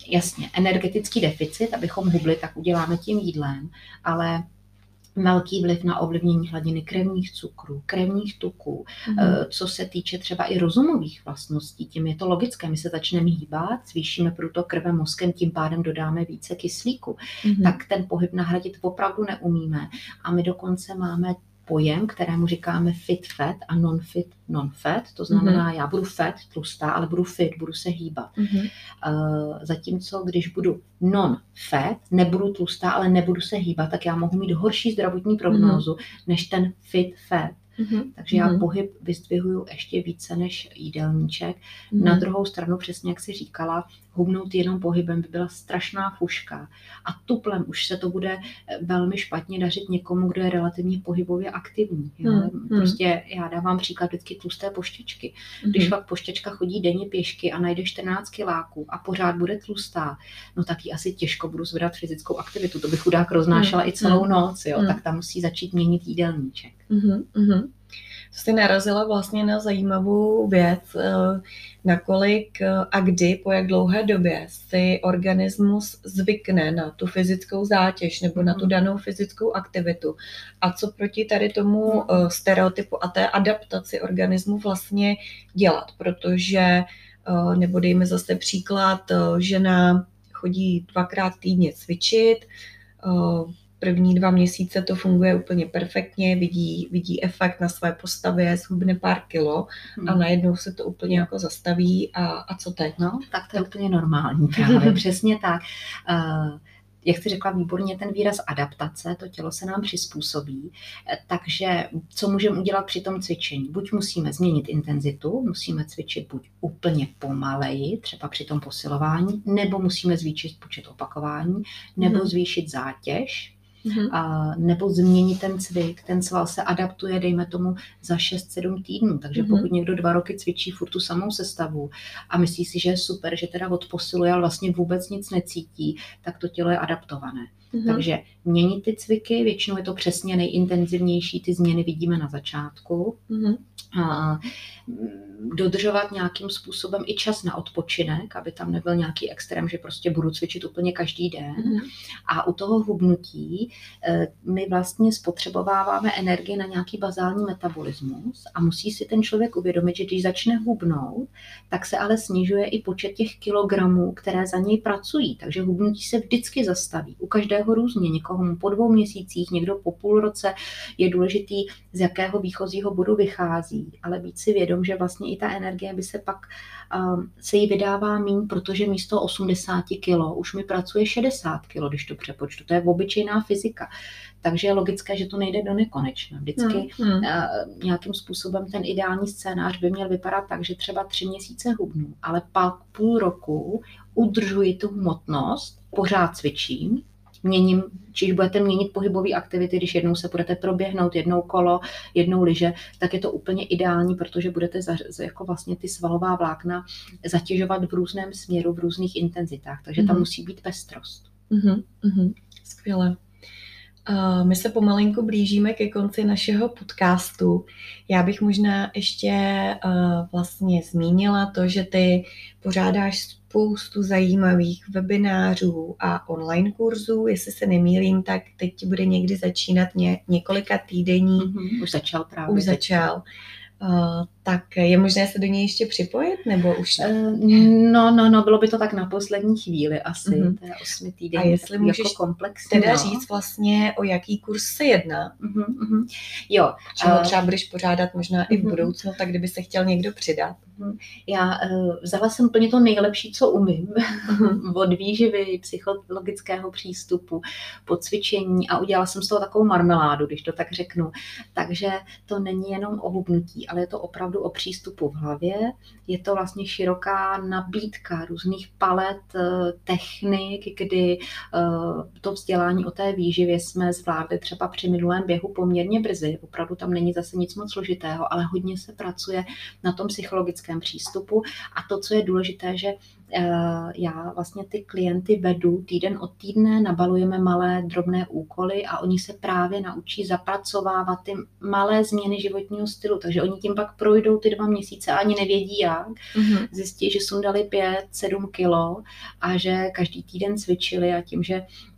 [SPEAKER 3] jasně, energetický deficit, abychom hubli, tak uděláme tím jídlem, ale velký vliv na ovlivnění hladiny krevních cukrů, krevních tuků, mm-hmm. co se týče třeba i rozumových vlastností, tím je to logické, my se začneme hýbat, zvýšíme průtok krve mozkem, tím pádem dodáme více kyslíku, mm-hmm. tak ten pohyb nahradit opravdu neumíme a my dokonce máme pojem, kterému říkáme fit fat a non-fit non-fat, to znamená, mm-hmm. já budu fat, tlustá, ale budu fit, budu se hýbat. Mm-hmm. Uh, zatímco, když budu non-fat, nebudu tlustá, ale nebudu se hýbat, tak já mohu mít horší zdravotní prognózu mm-hmm. než ten fit fat. Mm-hmm. Takže já mm-hmm. pohyb vyzdvihuju ještě více než jídelníček. Mm-hmm. Na druhou stranu, přesně jak si říkala, hubnout jenom pohybem by byla strašná fuška. A tuplem už se to bude eh, velmi špatně dařit někomu, kdo je relativně pohybově aktivní. Jo? Mm-hmm. Prostě já dávám příklad vždycky tlusté poštěčky. Když mm-hmm. fakt poštěčka chodí denně pěšky a najde 14 kiláků a pořád bude tlustá, no tak ji asi těžko budu zvedat fyzickou aktivitu. To bych chudák roznášela mm-hmm. i celou mm. noc, jo? Mm. tak tam musí začít měnit jídelníček. Mm-hmm
[SPEAKER 2] jsi narazila vlastně na zajímavou věc, eh, nakolik eh, a kdy, po jak dlouhé době si organismus zvykne na tu fyzickou zátěž nebo na tu mhm. danou fyzickou aktivitu a co proti tady tomu eh, stereotypu a té adaptaci organismu vlastně dělat, protože nebo dejme zase příklad, žena chodí dvakrát týdně cvičit, první dva měsíce to funguje úplně perfektně, vidí, vidí efekt na své postavě, zhubne pár kilo hmm. a najednou se to úplně jako zastaví a, a co teď, no?
[SPEAKER 3] Tak to je úplně normální právě, přesně tak. Uh, jak jsi řekla výborně ten výraz adaptace, to tělo se nám přizpůsobí, takže co můžeme udělat při tom cvičení? Buď musíme změnit intenzitu, musíme cvičit buď úplně pomaleji, třeba při tom posilování, nebo musíme zvýšit počet opakování, nebo hmm. zvýšit zátěž, mm-hmm. a, nebo změnit ten cvik. Ten sval se adaptuje, dejme tomu, za 6-7 týdnů. Takže mm-hmm. pokud někdo dva roky cvičí furt tu samou sestavu a myslí si, že je super, že teda odposiluje, ale vlastně vůbec nic necítí, tak to tělo je adaptované. Mm-hmm. Takže měnit ty cviky, většinou je to přesně nejintenzivnější, ty změny vidíme na začátku. Mm-hmm. A, dodržovat nějakým způsobem i čas na odpočinek, aby tam nebyl nějaký extrém, že prostě budu cvičit úplně každý den. Mm. A u toho hubnutí eh, my vlastně spotřebováváme energii na nějaký bazální metabolismus a musí si ten člověk uvědomit, že když začne hubnout, tak se ale snižuje i počet těch kilogramů, které za něj pracují. Takže hubnutí se vždycky zastaví. U každého různě, někoho po dvou měsících, někdo po půl roce. Je důležitý, z jakého výchozího bodu vychází, ale být si vědom, že vlastně i ta energie by se pak, um, se jí vydává míň, protože místo 80 kg už mi pracuje 60 kg, když to přepočtu. To je obyčejná fyzika. Takže je logické, že to nejde do nekonečna. Vždycky hmm, hmm. Uh, nějakým způsobem ten ideální scénář by měl vypadat tak, že třeba tři měsíce hubnu, ale pak půl roku udržuji tu hmotnost, pořád cvičím, měním, čiž budete měnit pohybové aktivity, když jednou se budete proběhnout, jednou kolo, jednou lyže, tak je to úplně ideální, protože budete za, jako vlastně ty svalová vlákna zatěžovat v různém směru, v různých intenzitách, takže tam mm-hmm. musí být pestrost.
[SPEAKER 2] Mm-hmm. Skvěle. Uh, my se pomalinku blížíme ke konci našeho podcastu. Já bych možná ještě uh, vlastně zmínila to, že ty pořádáš spoustu zajímavých webinářů a online kurzů. Jestli se nemýlím, tak teď bude někdy začínat ně, několika týdení.
[SPEAKER 3] Mm-hmm, už začal právě.
[SPEAKER 2] Už začal. Tak je možné se do něj ještě připojit, nebo už ne?
[SPEAKER 3] No, no, no, bylo by to tak na poslední chvíli asi, mm-hmm. to je osmi týden.
[SPEAKER 2] A jestli můžeš jako komplexní, teda no. říct vlastně, o jaký kurz se jedná.
[SPEAKER 3] Mm-hmm. Jo.
[SPEAKER 2] Čemu uh, třeba budeš pořádat možná mm-hmm. i v mhm. budoucnu, tak kdyby se chtěl někdo přidat.
[SPEAKER 3] Mm-hmm. Já uh, vzala jsem plně to nejlepší, co umím. Od výživy, psychologického přístupu, po cvičení a udělala jsem z toho takovou marmeládu, když to tak řeknu. Takže to není jenom o hubnutí, ale je to opravdu opravdu o přístupu v hlavě. Je to vlastně široká nabídka různých palet eh, technik, kdy eh, to vzdělání o té výživě jsme zvládli třeba při minulém běhu poměrně brzy. Opravdu tam není zase nic moc složitého, ale hodně se pracuje na tom psychologickém přístupu. A to, co je důležité, že já vlastně ty klienty vedu týden od týdne, nabalujeme malé drobné úkoly a oni se právě naučí zapracovávat ty malé změny životního stylu. Takže oni tím pak projdou ty dva měsíce a ani nevědí jak. Mm-hmm. Zjistí, že sundali pět, sedm kilo a že každý týden cvičili a tím, že Eh,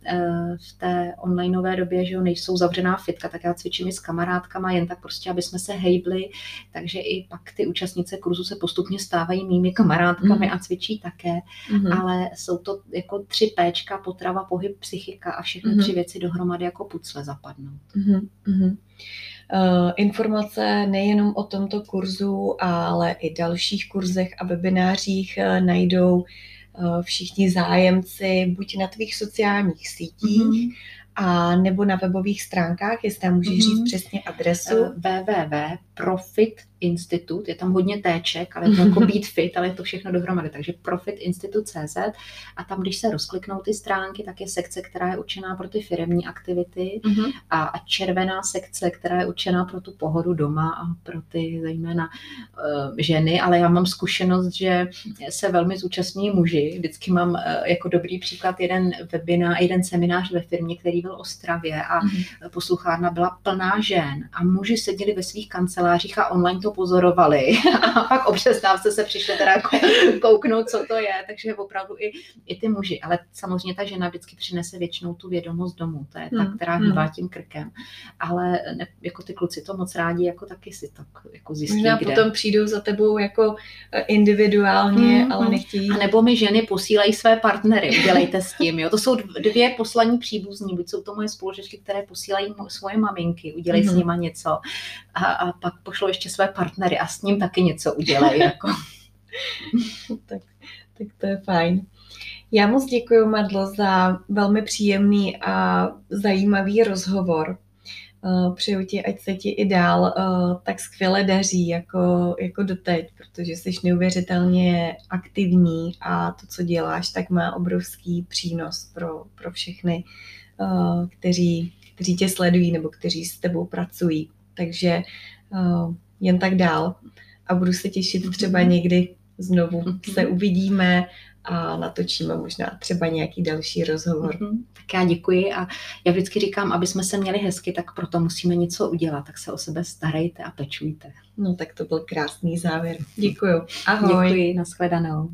[SPEAKER 3] v té onlineové době, že jo, nejsou zavřená fitka, tak já cvičím i s kamarádkama, jen tak prostě, aby jsme se hejbli, takže i pak ty účastnice kurzu se postupně stávají mými kamarádkami mm. a cvičí také, mm. ale jsou to jako tři péčka, potrava, pohyb, psychika a všechny mm. tři věci dohromady jako pucle zapadnou.
[SPEAKER 2] Mm. Mm. Uh, informace nejenom o tomto kurzu, ale i dalších kurzech a webinářích uh, najdou Eh, všichni zájemci buď na tvých sociálních sítích, mm-hmm. a nebo na webových stránkách, jestli tam můžeš mm-hmm. říct přesně adresu.
[SPEAKER 3] www.profit institut, je tam hodně téček, ale je to jako Beat Fit, ale je to všechno dohromady, takže Profit Institut.cz a tam, když se rozkliknou ty stránky, tak je sekce, která je určená pro ty firemní aktivity mm-hmm. a, a červená sekce, která je určená pro tu pohodu doma a pro ty zejména uh, ženy, ale já mám zkušenost, že se velmi zúčastní muži. Vždycky mám uh, jako dobrý příklad jeden webinář, jeden seminář ve firmě, který byl v Ostravě a mm-hmm. posluchárna byla plná žen a muži seděli ve svých kancelářích a online to pozorovali a pak o přestávce se přišli teda kouknout, co to je, takže opravdu i, i ty muži, ale samozřejmě ta žena vždycky přinese většinou tu vědomost domů, to je ta, hmm, která hýbá hmm. tím krkem, ale ne, jako ty kluci to moc rádi jako taky si tak jako zjistí,
[SPEAKER 2] Možná
[SPEAKER 3] kde.
[SPEAKER 2] potom přijdou za tebou jako eh, individuálně, hmm, ale hmm. nechtějí.
[SPEAKER 3] A nebo mi ženy posílají své partnery, dělejte s tím, jo. To jsou dvě poslední příbuzní, buď jsou to moje společnosti, které posílají svoje maminky, udělej hmm. s nima něco a, a pak pošlou ještě své partnery a s ním taky něco udělají. Jako.
[SPEAKER 2] tak, tak to je fajn. Já moc děkuji, Madlo, za velmi příjemný a zajímavý rozhovor. Eh, přeju ti, ať se ti i dál uh, tak skvěle daří jako, jako doteď, protože jsi neuvěřitelně aktivní a to, co děláš, tak má obrovský přínos pro, pro všechny, uh, kteří, kteří tě sledují nebo kteří s tebou pracují. Takže jen tak dál a budu se těšit třeba mhm. někdy znovu se uvidíme a natočíme možná třeba nějaký další rozhovor. Mm-hmm.
[SPEAKER 3] Tak já děkuji a já vždycky říkám, aby jsme se měli hezky, tak proto musíme něco udělat, tak se o sebe starejte a pečujte.
[SPEAKER 2] No tak to byl krásný závěr. Děkuji. Ahoj.
[SPEAKER 3] Děkuji, nashledanou.